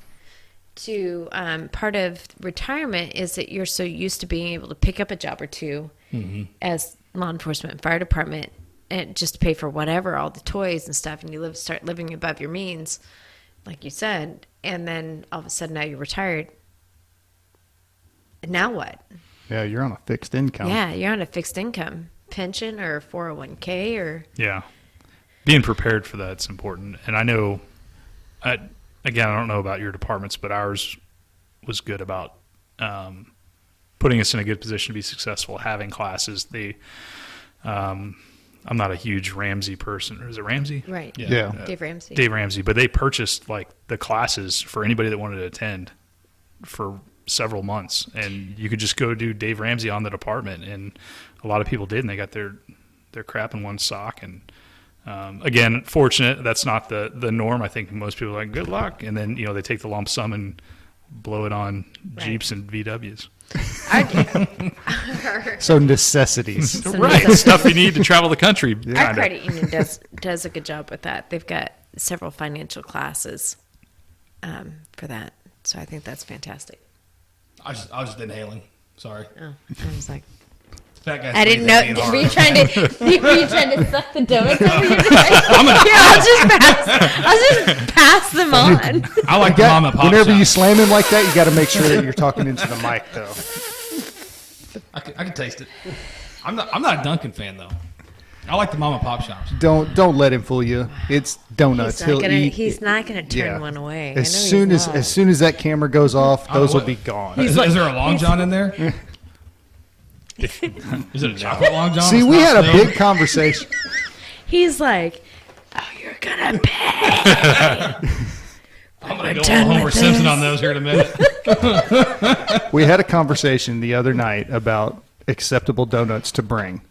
to um, part of retirement is that you're so used to being able to pick up a job or 2 as law enforcement and fire department and just to pay for whatever, all the toys and stuff, and you live start living above your means, like you said, and then all of a sudden now you're retired. Now what? Yeah, you're on a fixed income. Yeah, you're on a fixed income pension or 401k or Yeah. Being prepared for that's important. And I know, I, again, I don't know about your departments, but ours was good about um, putting us in a good position to be successful, having classes. They, um, I'm not a huge Ramsey person. Is it Ramsey? right. Yeah. Yeah. Dave Ramsey. Dave Ramsey, but they purchased like the classes for anybody that wanted to attend for several months, and you could just go do Dave Ramsey on the department, and a lot of people did, and they got their their crap in one sock. And um, again, fortunate that's not the the norm. I think most people are like good luck, and then you know they take the lump sum and blow it on Right. Jeeps and VWs. Our, <laughs> So necessities. So <laughs> right, necessity. stuff you need to travel the country. our credit union does does a good job with that. They've got several financial classes um, for that, so I think that's fantastic. I just, I was just inhaling. Sorry, Oh, I was like, fat guy. I didn't know. <laughs> Were you trying to? <laughs> Were you trying to suck the donuts over your Here, I'll just pass. I'll just pass them <laughs> on. I like the Yeah, mom and pop whenever you slam him like that, you got to make sure that you're talking into the mic, though. I can, I can taste it. I'm not. I'm not a Dunkin' fan though. I like the mama pop shops. Don't don't let him fool you. It's donuts. He's not He'll gonna. eat. He's not gonna turn yeah. one away. As soon as not. as soon as that camera goes off, those will be gone. Is, like- is there a long john in there? <laughs> is it a chocolate long john? See, It's we not had a filled? big conversation. <laughs> he's like, "Oh, you're gonna pay." <laughs> I'm gonna We're go done all Homer Simpson this. on those here in a minute. we had a conversation the other night about acceptable donuts to bring,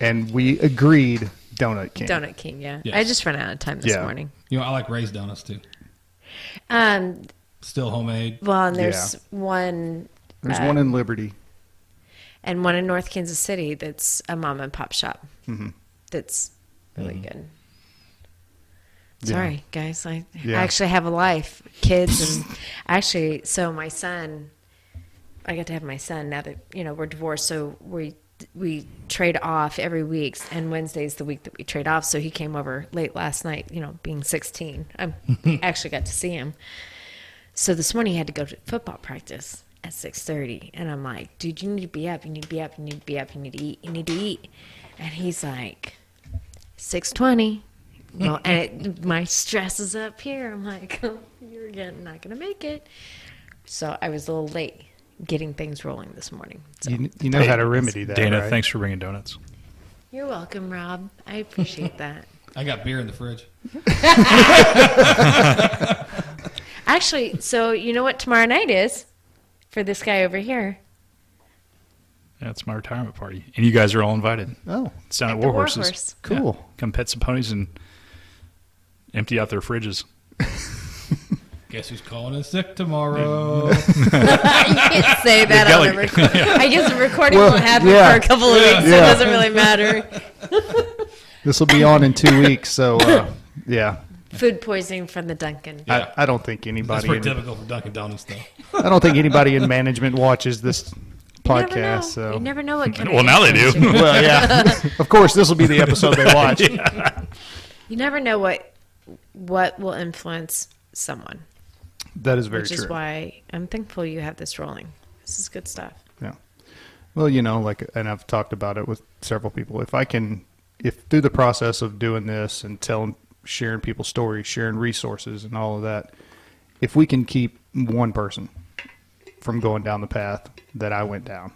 and we agreed donut king. Donut King. Yeah, Yes. I just ran out of time this Yeah. morning. You know, I like raised donuts too. Um, Still homemade. well, and there's one There's Uh, one in Liberty. And one in North Kansas City that's a mom and pop shop. Mm-hmm. That's really good. Yeah. Sorry, guys. I, Yeah. I actually have a life, kids, and <laughs> actually, so my son, I got to have my son now that you know we're divorced. So we we trade off every week, and Wednesday's the week that we trade off. So he came over late last night. You know, being 16, I <laughs> actually got to see him. So this morning he had to go to football practice at 6:30, and I'm like, dude, you need to be up. You need to be up. You need to be up. You need to eat. You need to eat. And he's like, 6:20. Well, and it, my stress is up here. I'm like, oh, <laughs> you're getting, not going to make it. So I was a little late getting things rolling this morning. So You, you know how to remedy that, Dana, right? thanks for bringing donuts. you're welcome, Rob. I appreciate that. <laughs> I got beer in the fridge. <laughs> Actually, so you know what tomorrow night is for this guy over here? That's my retirement party, and you guys are all invited. Oh, It's down at, At War War Horses. Horse. cool. Yeah. Come pet some ponies and empty out their fridges. <laughs> Guess who's calling us sick tomorrow? <laughs> <laughs> you can't say that on the Dele- recording. I guess the recording Well, won't happen yeah. for a couple of weeks, so it doesn't really matter. This will be on in two weeks, so uh, yeah. Food poisoning from the Dunkin'. Yeah. I, I don't think That's anybody. pretty In, typical for Dunkin' Donuts, though. I don't think anybody in management watches this You never know. podcast. So You never know what <laughs> kind Well, of now they do. you're well, yeah. <laughs> of course, this will be the episode they watch. <laughs> You never know what what will influence someone, That is very true. which true. is why I'm thankful you have this rolling. This is good stuff. Yeah. Well, you know, like, and I've talked about it with several people. If I can, if through the process of doing this and telling, sharing people's stories, sharing resources, and all of that, if we can keep one person from going down the path that I went down,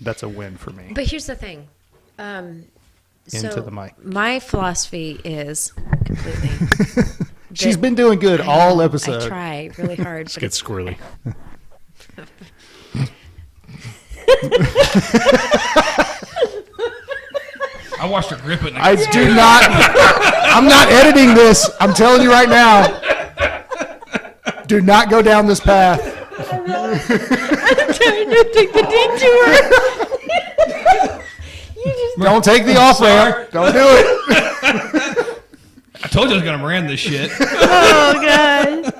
that's a win for me. But here's the thing. Um, Into so the mic. My philosophy is completely. <laughs> She's been doing good I all know, episode. I try really hard, Let's <laughs> but get it's, squirrely. <laughs> I watched her grip it. And I I, do not. <laughs> I'm not editing this. I'm telling you right now. Do not go down this path. I'm trying to take the detour. you just Don't take the off ramp. Don't do it. I told you I was going to Miranda this shit. <laughs> oh god.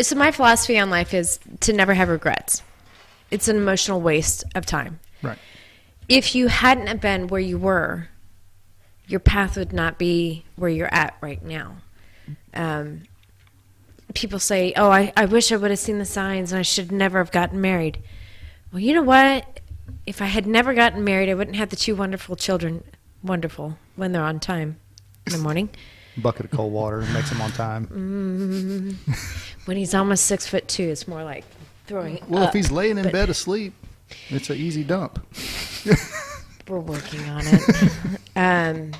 So my philosophy on life is to never have regrets. It's an emotional waste of time. Right. If you hadn't have been where you were, your path would not be where you're at right now. Um, people say, "Oh, I, I wish I would have seen the signs, and I should never have gotten married." Well, you know what? If I had never gotten married, I wouldn't have the two wonderful children. Wonderful when they're on time in the morning. Bucket of cold water makes them on time. <laughs> When he's almost six foot two, it's more like throwing. Well, up. if he's laying in bed asleep, it's an easy dump. <laughs> We're working on it. <laughs> um,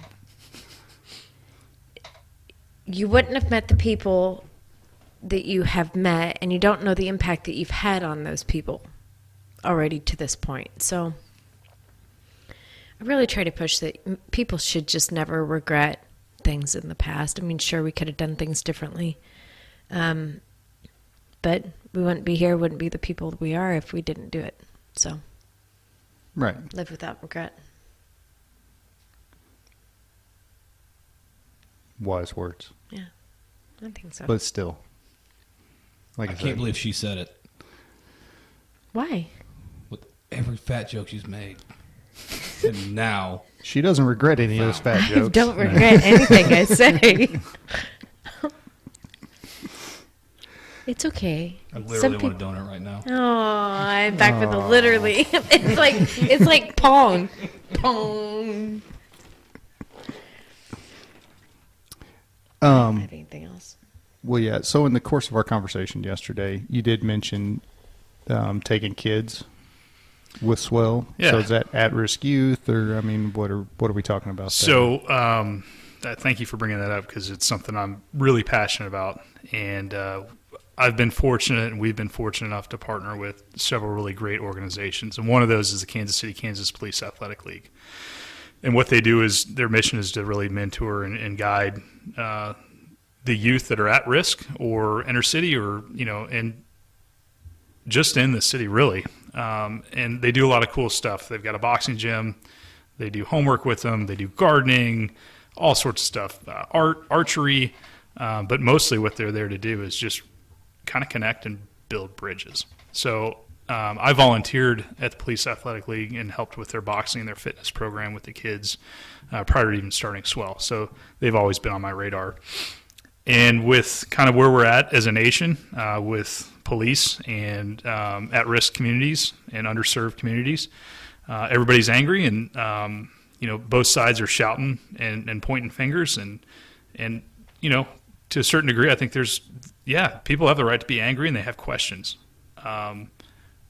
you wouldn't have met the people that you have met, and you don't know the impact that you've had on those people already to this point. So, I really try to push that people should just never regret things in the past. I mean, sure, we could have done things differently, um, but we wouldn't be here, wouldn't be the people we are if we didn't do it. So, Right. live without regret. Wise words. Yeah, I think so. But still. Like I, I can't believe she said it Why? with every fat joke she's made. And now, she doesn't regret any of those fat I jokes. don't regret anything I say. <laughs> <laughs> it's okay. I literally Some want a donut right now. Oh, I'm back with the literally. <laughs> it's like it's like pong, pong. Um, Have anything else? Well, yeah. So in the course of our conversation yesterday, you did mention um, taking kids with SWEL. Yeah. So is that at-risk youth, or I mean, what are what are we talking about? So, um, uh, thank you for bringing that up because it's something I'm really passionate about, and uh, I've been fortunate, and we've been fortunate enough to partner with several really great organizations, and one of those is the Kansas City Kansas Police Athletic League. And what they do is their mission is to really mentor and, and guide uh, the youth that are at risk or inner city or you know and just in the city really. Um, and they do a lot of cool stuff. They've got a boxing gym. They do homework with them. They do gardening all sorts of stuff uh, art archery um, but mostly what they're there to do is just kind of connect and build bridges so um, I volunteered at the Police Athletic League and helped with their boxing and their fitness program with the kids uh, prior to even starting SWEL. So they've always been on my radar. And with kind of where we're at as a nation, uh, with police and um, at risk communities and underserved communities, uh, everybody's angry and um, you know both sides are shouting and, and pointing fingers and and you know to a certain degree, I think there's yeah people have the right to be angry and they have questions. Um,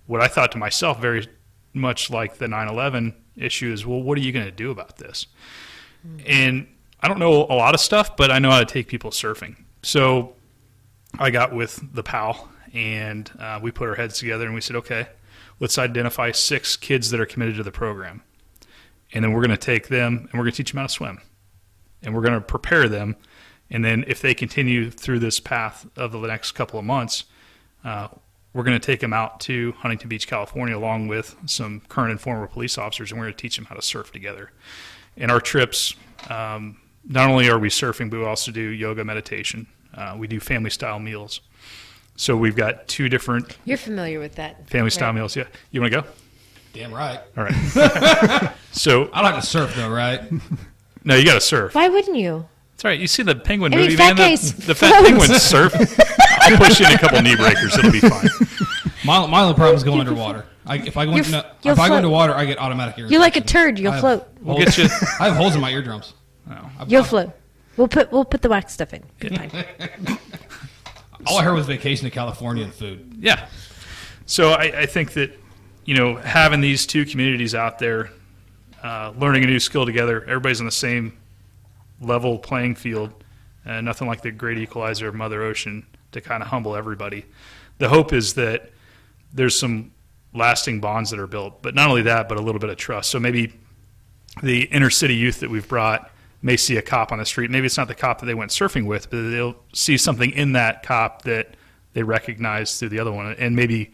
what I thought to myself, very much like the 9/11 issue, is well, what are you going to do about this? And I don't know a lot of stuff, but I know how to take people surfing. So I got with the PAL and uh, we put our heads together and we said, okay, let's identify six kids that are committed to the program. And then we're going to take them and we're going to teach them how to swim. And we're going to prepare them. And then if they continue through this path of the next couple of months, uh, we're going to take them out to Huntington Beach, California, along with some current and former police officers, and we're going to teach them how to surf together. In our trips, um, not only are we surfing, but we also do yoga meditation. Uh, we do family style meals. So we've got two different You're familiar with that. family style right? meals. Yeah, you want to go? Damn right. All right. <laughs> so I like to surf though, right? <laughs> no, you got to surf. Why wouldn't you? That's right. You see the penguin I mean, movie, fat man? The, guys the fat float. penguins surf. <laughs> I'll push you in a couple knee breakers. It'll be fine. <laughs> My, my only problem is going underwater. I, if I go into, no, if I go float. into water, I get automatic ear You're like a infection. turd. You'll I float. We'll get you. <laughs> I have holes in my eardrums. Oh. I've- You'll I've- float. We'll put we'll put the wax stuff in. Good time. All I heard was vacation to California and food. Yeah. So I, I think that you know having these two communities out there, uh, learning a new skill together, everybody's on the same level playing field, and nothing like the great equalizer of Mother Ocean to kind of humble everybody. The hope is that there's some lasting bonds that are built, but not only that, but a little bit of trust. So maybe the inner city youth that we've brought may see a cop on the street. Maybe it's not the cop that they went surfing with, but they'll see something in that cop that they recognize through the other one, and maybe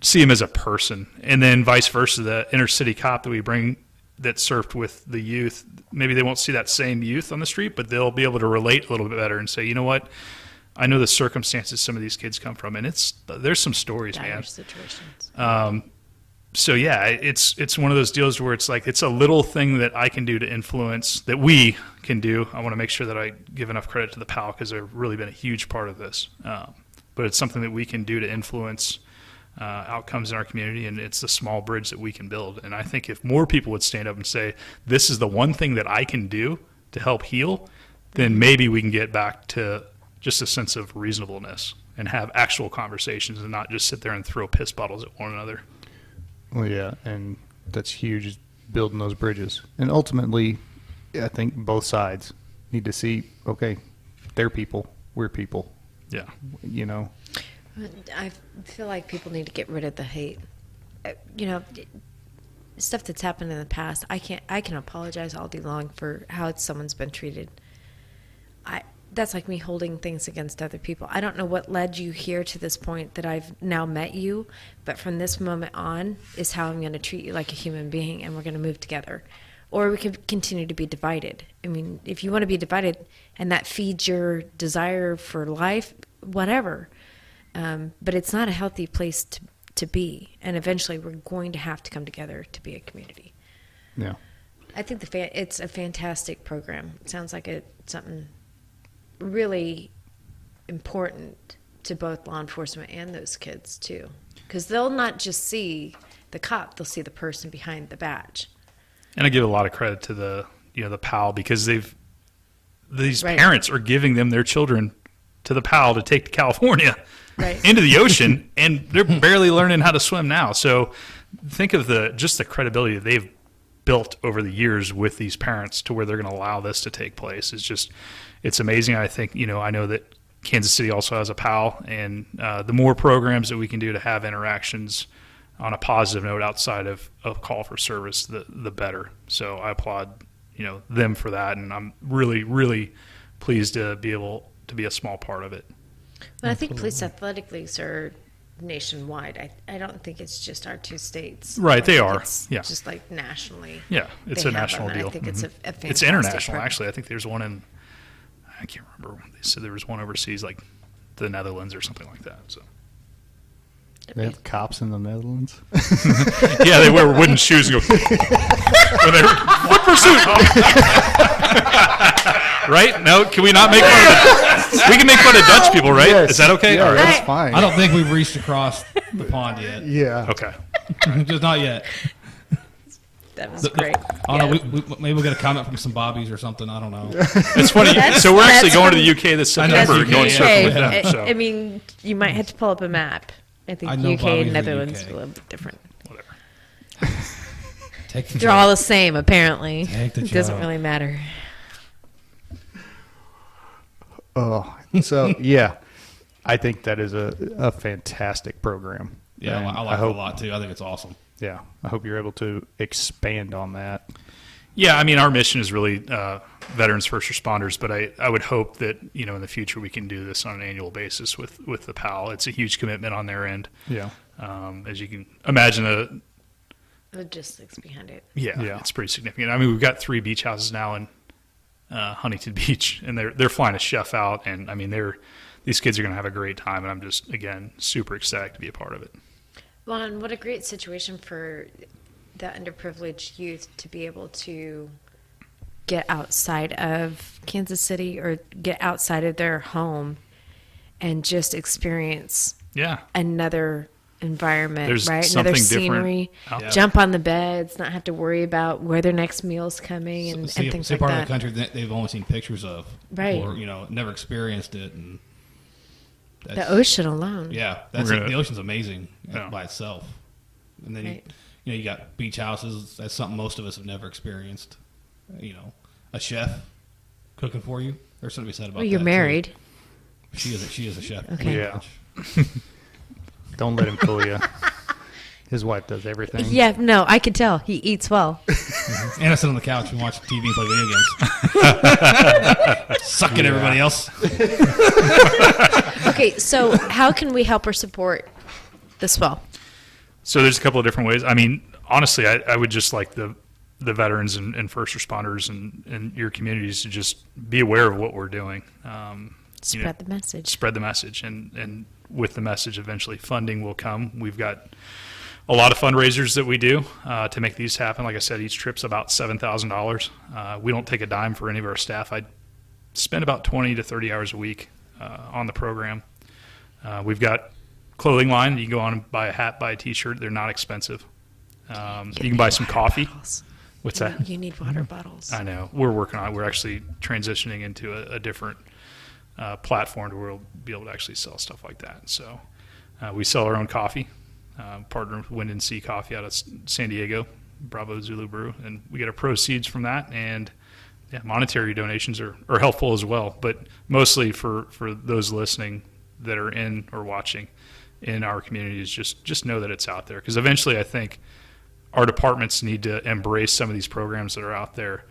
see him as a person. And then vice versa, the inner city cop that we bring that surfed with the youth, maybe they won't see that same youth on the street, but they'll be able to relate a little bit better and say, you know what, I know the circumstances some of these kids come from, and it's there's some stories, man Dire situations. so yeah, it's it's one of those deals where it's like it's a little thing that I can do to influence that we can do. I want to make sure that I give enough credit to the PAL because they've really been a huge part of this. Um, but it's something that we can do to influence uh, outcomes in our community, and it's the small bridge that we can build. And I think if more people would stand up and say, "This is the one thing that I can do to help heal," then maybe we can get back to just a sense of reasonableness and have actual conversations and not just sit there and throw piss bottles at one another. Well, yeah, and that's huge, is building those bridges. And ultimately, I think both sides need to see, okay, they're people, we're people, Yeah. you know. I feel like people need to get rid of the hate. Uh, You know, stuff that's happened in the past. I can't. I can apologize all day long for how someone's been treated. I. That's like me holding things against other people. I don't know what led you here to this point that I've now met you, but from this moment on is how I'm going to treat you like a human being, and we're going to move together. Or we could continue to be divided. I mean, if you want to be divided and that feeds your desire for life, whatever um, but it's not a healthy place to, to be. And eventually, we're going to have to come together to be a community. Yeah. I think the fa- it's a fantastic program. It sounds like it something really important to both law enforcement and those kids too, because they'll not just see the cop; they'll see the person behind the badge. And I give a lot of credit to the you know the PAL because they've these Right. parents are giving them their children to the PAL to take to California Right. into the ocean, <laughs> and they're barely learning how to swim now. So think of the just the credibility that they've built over the years with these parents to where they're going to allow this to take place. It's just it's amazing. I think you know I know that Kansas City also has a PAL, and uh, the more programs that we can do to have interactions on a positive note outside of a call for service, the the better. So I applaud you know them for that, and I'm really really pleased to be able to be a small part of it. But I think police athletic leagues are nationwide. I, I don't think it's just our two states. Right, they are. it's Yeah. Just like nationally. Yeah, it's a national them, deal. I think it's a, Mhm. a it's international program. actually. I think there's one in I can't remember. They said there was one overseas, like the Netherlands or something like that. So They have cops in the Netherlands. <laughs> Yeah, they wear wooden shoes and go. <laughs> when they foot pursuit. <laughs> right? No, can we not make fun of the, We can make fun of Dutch people, right? Yes. Is that okay? Yeah, All right. that's fine. I don't think we've reached across the pond yet. Yeah. Okay. Just not yet. That was The- the- great. I don't know. We, we, maybe we'll get a comment from some bobbies or something. I don't know. It's funny. That's- so we're actually that's going to the UK this I know September, it's going UK, surfing with them. I, So I mean, you might have to pull up a map. I think I know UK Bobby's and in Netherlands UK. are a little bit different. whatever. <laughs> Take the They're all the same, apparently. Take the It doesn't job. really matter. Oh, so <laughs> yeah, I think that is a, a fantastic program. Yeah, And I like hope, it a lot too. I think it's awesome. Yeah, I hope you're able to expand on that. Yeah, I mean, our mission is really uh, veterans, first responders, but I, I would hope that you know in the future we can do this on an annual basis with with the PAL. It's a huge commitment on their end, Yeah, um, as you can imagine. the Logistics behind it. yeah, Yeah. it's pretty significant. I mean, we've got three beach houses now in uh, Huntington <laughs> Beach, and they're they're flying a chef out, and I mean, they're these kids are going to have a great time, and I'm just again super ecstatic to be a part of it. Well, and what a great situation for the underprivileged youth to be able to get outside of Kansas City or get outside of their home and just experience Yeah, another environment, There's right? Another scenery. out. Jump on the beds, not have to worry about where their next meal's coming and, see, and things see like part that. of the country that they've only seen pictures of, Right. Or you know, never experienced it, and the ocean alone. Yeah, that's gonna- the ocean's amazing Yeah. by itself. And then Right. you, you know you got beach houses. That's something most of us have never experienced. You know, a chef cooking for you. There's something to be said about. Well, you're that, too. married. She is. A, she is a chef. Okay. Yeah. <laughs> don't let him fool you. His wife does everything. Yeah, no, I could tell. He eats well. Mm-hmm. And I sit on the couch and watch TV and play video games. <laughs> Sucking it, everybody else. Okay, so how can we help or support the SWEL? So there's a couple of different ways. I mean, honestly, I, I would just like the the veterans and, and first responders and, and your communities to just be aware of what we're doing. Um, you know, Spread the message. spread the message, and and with the message, eventually funding will come. We've got a lot of fundraisers that we do uh, to make these happen. Like I said, each trip's about seven thousand uh, dollars. We don't take a dime for any of our staff. I spend about twenty to thirty hours a week uh, on the program. Uh, we've got clothing line. You can go on and buy a hat, buy a T-shirt. They're not expensive. Um, you can buy some coffee. What's You that? need- You need water bottles. I know. We're working on it. We're actually transitioning into a, a different uh, platform to where we'll be able to actually sell stuff like that. So uh, we sell our own coffee, uh, partner with Wind and Sea Coffee out of San Diego, Bravo Zulu Brew, and we get our proceeds from that. And yeah, monetary donations are, are helpful as well, but mostly for, for those listening that are in or watching in our communities, just just know that it's out there because eventually I think our departments need to embrace some of these programs that are out there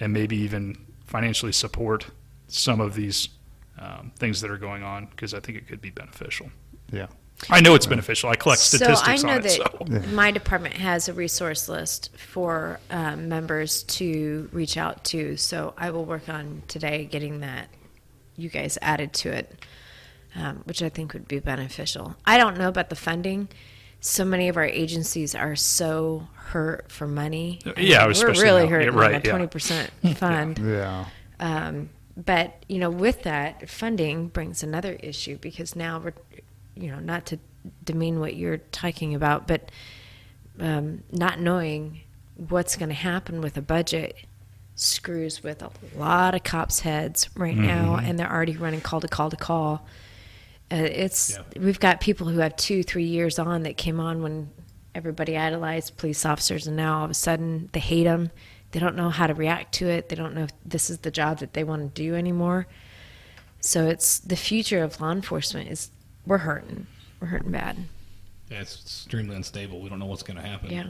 and maybe even financially support some of these um, things that are going on because I think it could be beneficial. Yeah. I know it's beneficial. I collect So statistics I know on it. that So. my department has a resource list for um, members to reach out to. So I will work on today getting that you guys added to it, um, which I think would be beneficial. I don't know about the funding. So many of our agencies are so hurt for money. Yeah, we're especially really now. hurting Yeah, right, on a yeah. twenty percent <laughs> fund. Yeah. Um, but you know, with that funding brings another issue because now we're, you know, not to demean what you're talking about, but um, not knowing what's going to happen with a budget screws with a lot of cops' heads right now, and they're already running call to call to call. Uh, it's Yeah. we've got people who have two, three years on that came on when everybody idolized police officers, and now all of a sudden they hate them. They don't know how to react to it. They don't know if this is the job that they want to do anymore. So it's the future of law enforcement is we're hurting. We're hurting bad. Yeah, it's extremely unstable. We don't know what's going to happen. Yeah.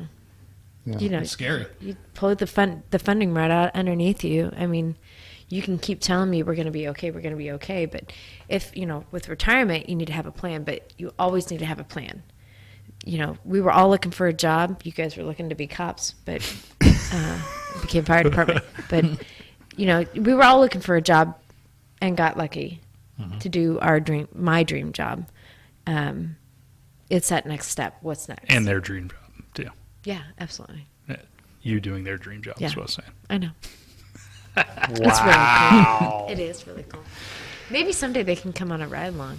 Yeah. You know, It's scary. you pull the fund the funding right out underneath you. I mean, you can keep telling me we're going to be okay, we're going to be okay, but if you know, with retirement, you need to have a plan. But you always need to have a plan. You know, we were all looking for a job. You guys were looking to be cops, but uh, became fire department. <laughs> But you know, we were all looking for a job and got lucky to do our dream, my dream job. Um, it's that next step. What's next? and their dream job too. yeah, absolutely. You doing their dream job Yeah. is what I'm saying. I know. It's really cool. It is really cool. Maybe someday they can come on a ride along.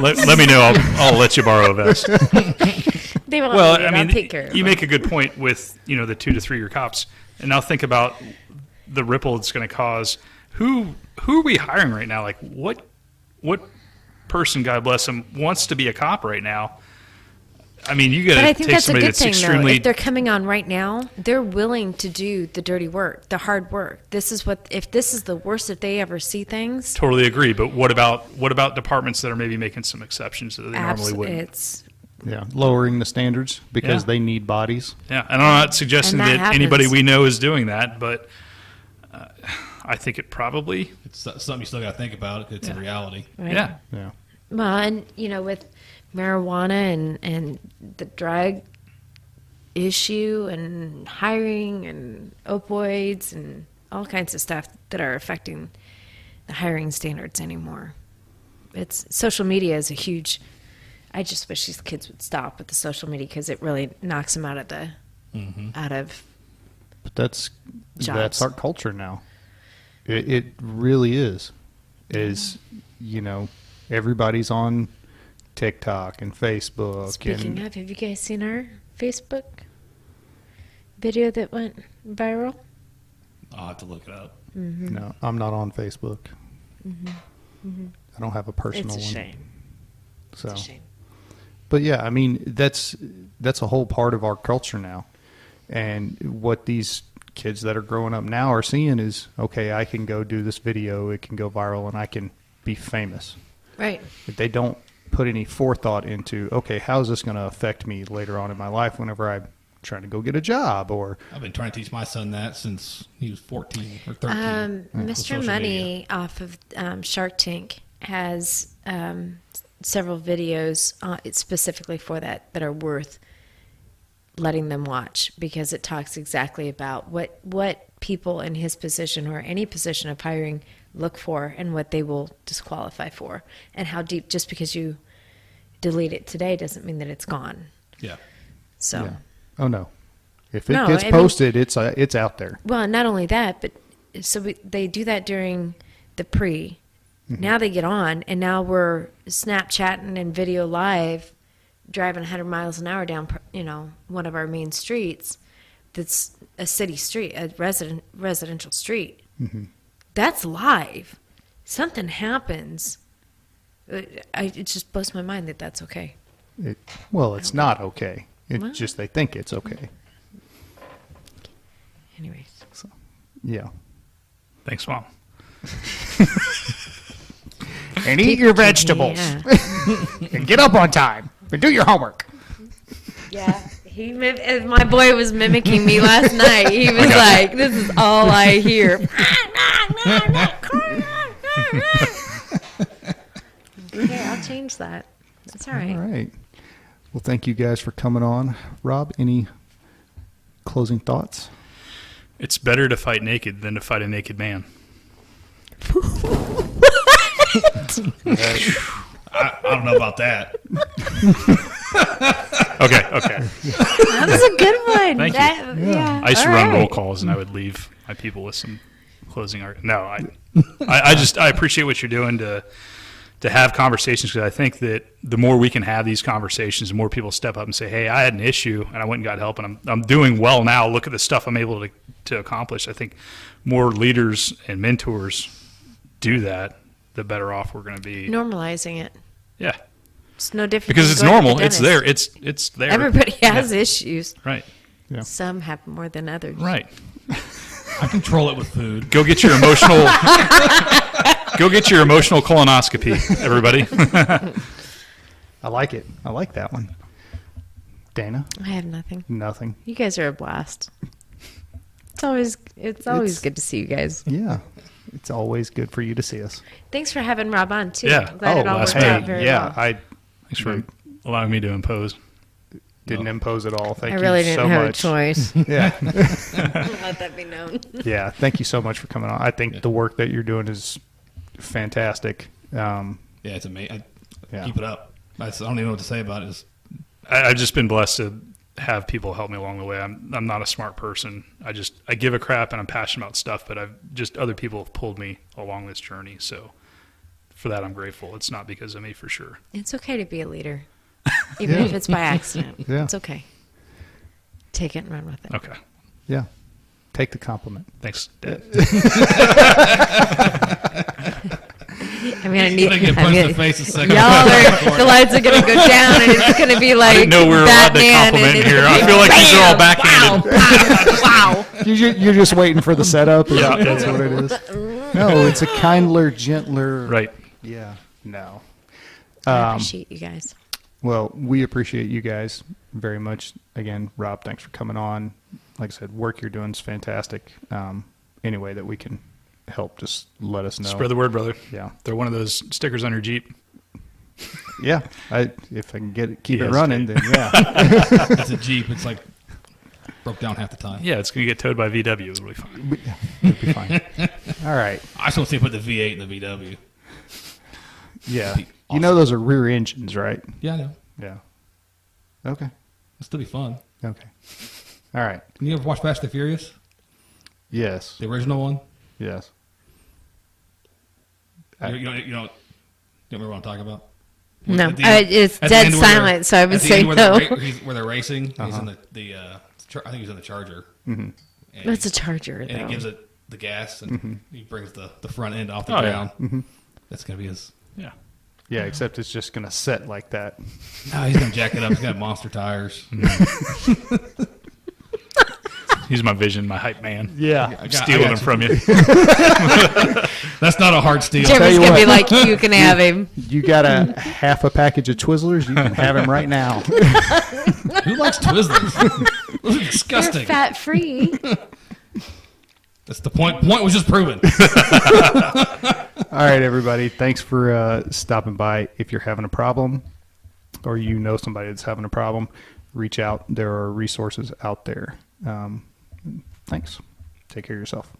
let, let me know. I'll, I'll let you borrow a vest. <laughs> They won't Well. I mean, take care of you them. make a good point with you know the two to three year cops, and now think about the ripple it's going to cause. Who who are we hiring right now? Like what what person, God bless him, wants to be a cop right now? I mean, you got But I to think take that's a somebody good that's thing, though. extremely If they're coming on right now, they're willing to do the dirty work, the hard work. This is what if this is the worst that they ever see things. totally agree. But what about what about departments that are maybe making some exceptions that they normally wouldn't? It's Yeah, lowering the standards because Yeah. they need bodies. Yeah, and I'm not suggesting And that, that anybody we know is doing that, but uh, I think it probably. It's something you still got to think about. It's a reality. right. Yeah, Yeah, Well, and you know, with marijuana and and the drug issue and hiring and opioids and all kinds of stuff that are affecting the hiring standards anymore. It's social media is a huge. I just wish these kids would stop with the social media because it really knocks them out of the mm-hmm. out of but that's Jobs. that's our culture now. It, it really is. Is you know everybody's on TikTok and Facebook Speaking and of, have you guys seen our Facebook video that went viral? I'll have to look it up. no, I'm not on Facebook. I don't have a personal Mm-hmm. It's a one. shame. So, It's a shame. but yeah, I mean that's that's a whole part of our culture now, and what these kids that are growing up now are seeing is okay, I can go do this video, it can go viral, and I can be famous. Right. If they don't put any forethought into okay, how's this going to affect me later on in my life whenever I'm trying to go get a job or I've been trying to teach my son that since he was 14 or 13. Um, with Mr. Money media. off of um, Shark Tank has um, several videos uh, specifically for that that are worth letting them watch because it talks exactly about what what people in his position or any position of hiring look for and what they will disqualify for and how deep just because you delete it today doesn't mean that it's gone Yeah. so yeah. oh no, if it No, gets I mean- posted, it's uh, it's out there. Well, not only that, but so we, they do that during the pre. Now they get on, and now we're Snapchatting and video live, driving 100 miles an hour down, you know, one of our main streets. That's a city street, a resident residential street. That's live. Something happens. Uh, I, it just blows my mind that that's okay. It, well, it's not okay. It's Well- just they think it's okay. Anyways, Yeah. thanks, mom. <laughs> And eat your vegetables. yeah, <laughs> and get up on time. And do your homework. yeah. He mim- my boy was mimicking me last <laughs> night. He was like, "This is all I hear." <laughs> okay, I'll change that. That's all right. All right. Well, thank you guys for coming on. Rob, any closing thoughts? It's better to fight naked than to fight a naked man. <laughs> I, I don't know about that. <laughs> Okay, okay. That was a good one. Thank you. That- yeah. I used to all run roll calls, and I would leave my people with some closing art. No, I, I, I just I appreciate what you're doing to to have conversations because I think that the more we can have these conversations, the more people step up and say, "Hey, I had an issue, and I went and got help, and I'm I'm doing well now. Look at the stuff I'm able to to accomplish." I think more leaders and mentors do that, the better off we're going to be. Normalizing it. Yeah, It's no different because it's going the normal. It's there. It's it's there. Everybody has Yeah. issues. Right. Yeah. Some have more than others. Right. I control it with food. Go get your emotional. <laughs> go get your emotional colonoscopy, everybody. I like it. I like that one. Dana, I have nothing. nothing. You guys are a blast. It's always it's always It's- good to see you guys. Yeah. It's always good for you to see us. Thanks for having Rob on too. Yeah. I'm glad it all last worked minute. out very yeah, well. I Thanks for allowing me to impose. didn't impose at all. Thank you so much. I really you didn't so have much. a choice. <laughs> Yeah. <laughs> Let that be known. yeah. Thank you so much for coming on. I think the work that you're doing is fantastic. Um, Yeah, it's amazing. Yeah. Keep it up. I just- I don't even know what to say about it. Just, I, I've just been blessed to have people help me along the way. I'm I'm not a smart person. I just I give a crap and I'm passionate about stuff, but I've just other people have pulled me along this journey. So for that, I'm grateful. It's not because of me for sure. It's okay to be a leader, <laughs> even Yeah. if it's by accident. Yeah. It's okay. Take it and run with it. Okay, Yeah. Take the compliment. thanks, Dad. <laughs> I'm gonna need. gonna get I'm punched in gonna- the face a second. Y'all are, the lights are gonna go <laughs> down, and it's gonna be like I didn't know we were allowed to compliment here. I feel like these are all bam, backhanded. Wow! wow. <laughs> You're, ju- you're just waiting for the setup. Is Yeah. That's what it is. No, it's a kindler, gentler. Right. Yeah. No. I Um, appreciate you guys. Well, we appreciate you guys very much. Again, Rob, thanks for coming on. Like I said, work you're doing is fantastic. Um, any way that we can help, just let us know. Spread the word, brother. Yeah. Throw one of those stickers on your Jeep. Yeah. I, if I can get it, keep it Yes, running, then yeah. <laughs> it's a Jeep. It's like broke down half the time. Yeah, it's gonna get towed by VW. It'll be fine. It'll be fine. <laughs> All right. I just want to see put the V8 in the VW. Yeah. Be You know those are rear engines, right? Yeah, I know. Yeah. Okay. It'll still be fun. Okay. All right. Can you ever watch Fast and the Furious? Yes. The original one? Yes. You, you, know, you know, you remember what I'm talking about? No, At the uh, it's dead end where they're- silent, so I would say end where no. They're, where they're racing, he's Uh-huh. in the, the uh, char- I think he's in the Charger. Mm-hmm. And, It's a charger, and though. he gives it the gas, and Mm-hmm. he brings the, the front end off the Oh, yeah. ground. That's gonna be his. Yeah. Yeah, except it's just going to set like that. No, he's gonna jack it up. He's got monster tires. <laughs> He's my vision, my hype man. Yeah. I got- Stealing I them got from you. <laughs> That's not a hard steal. Jimmy's you gonna be like, you can have him. You got a half a package of Twizzlers, you can have them right now. <laughs> Who likes Twizzlers? Those are They're disgusting. fat free. <laughs> That's the point. Point was just proven. All right, everybody. Thanks for uh, stopping by. If you're having a problem or you know somebody that's having a problem, reach out. There are resources out there. Um, thanks. Take care of yourself.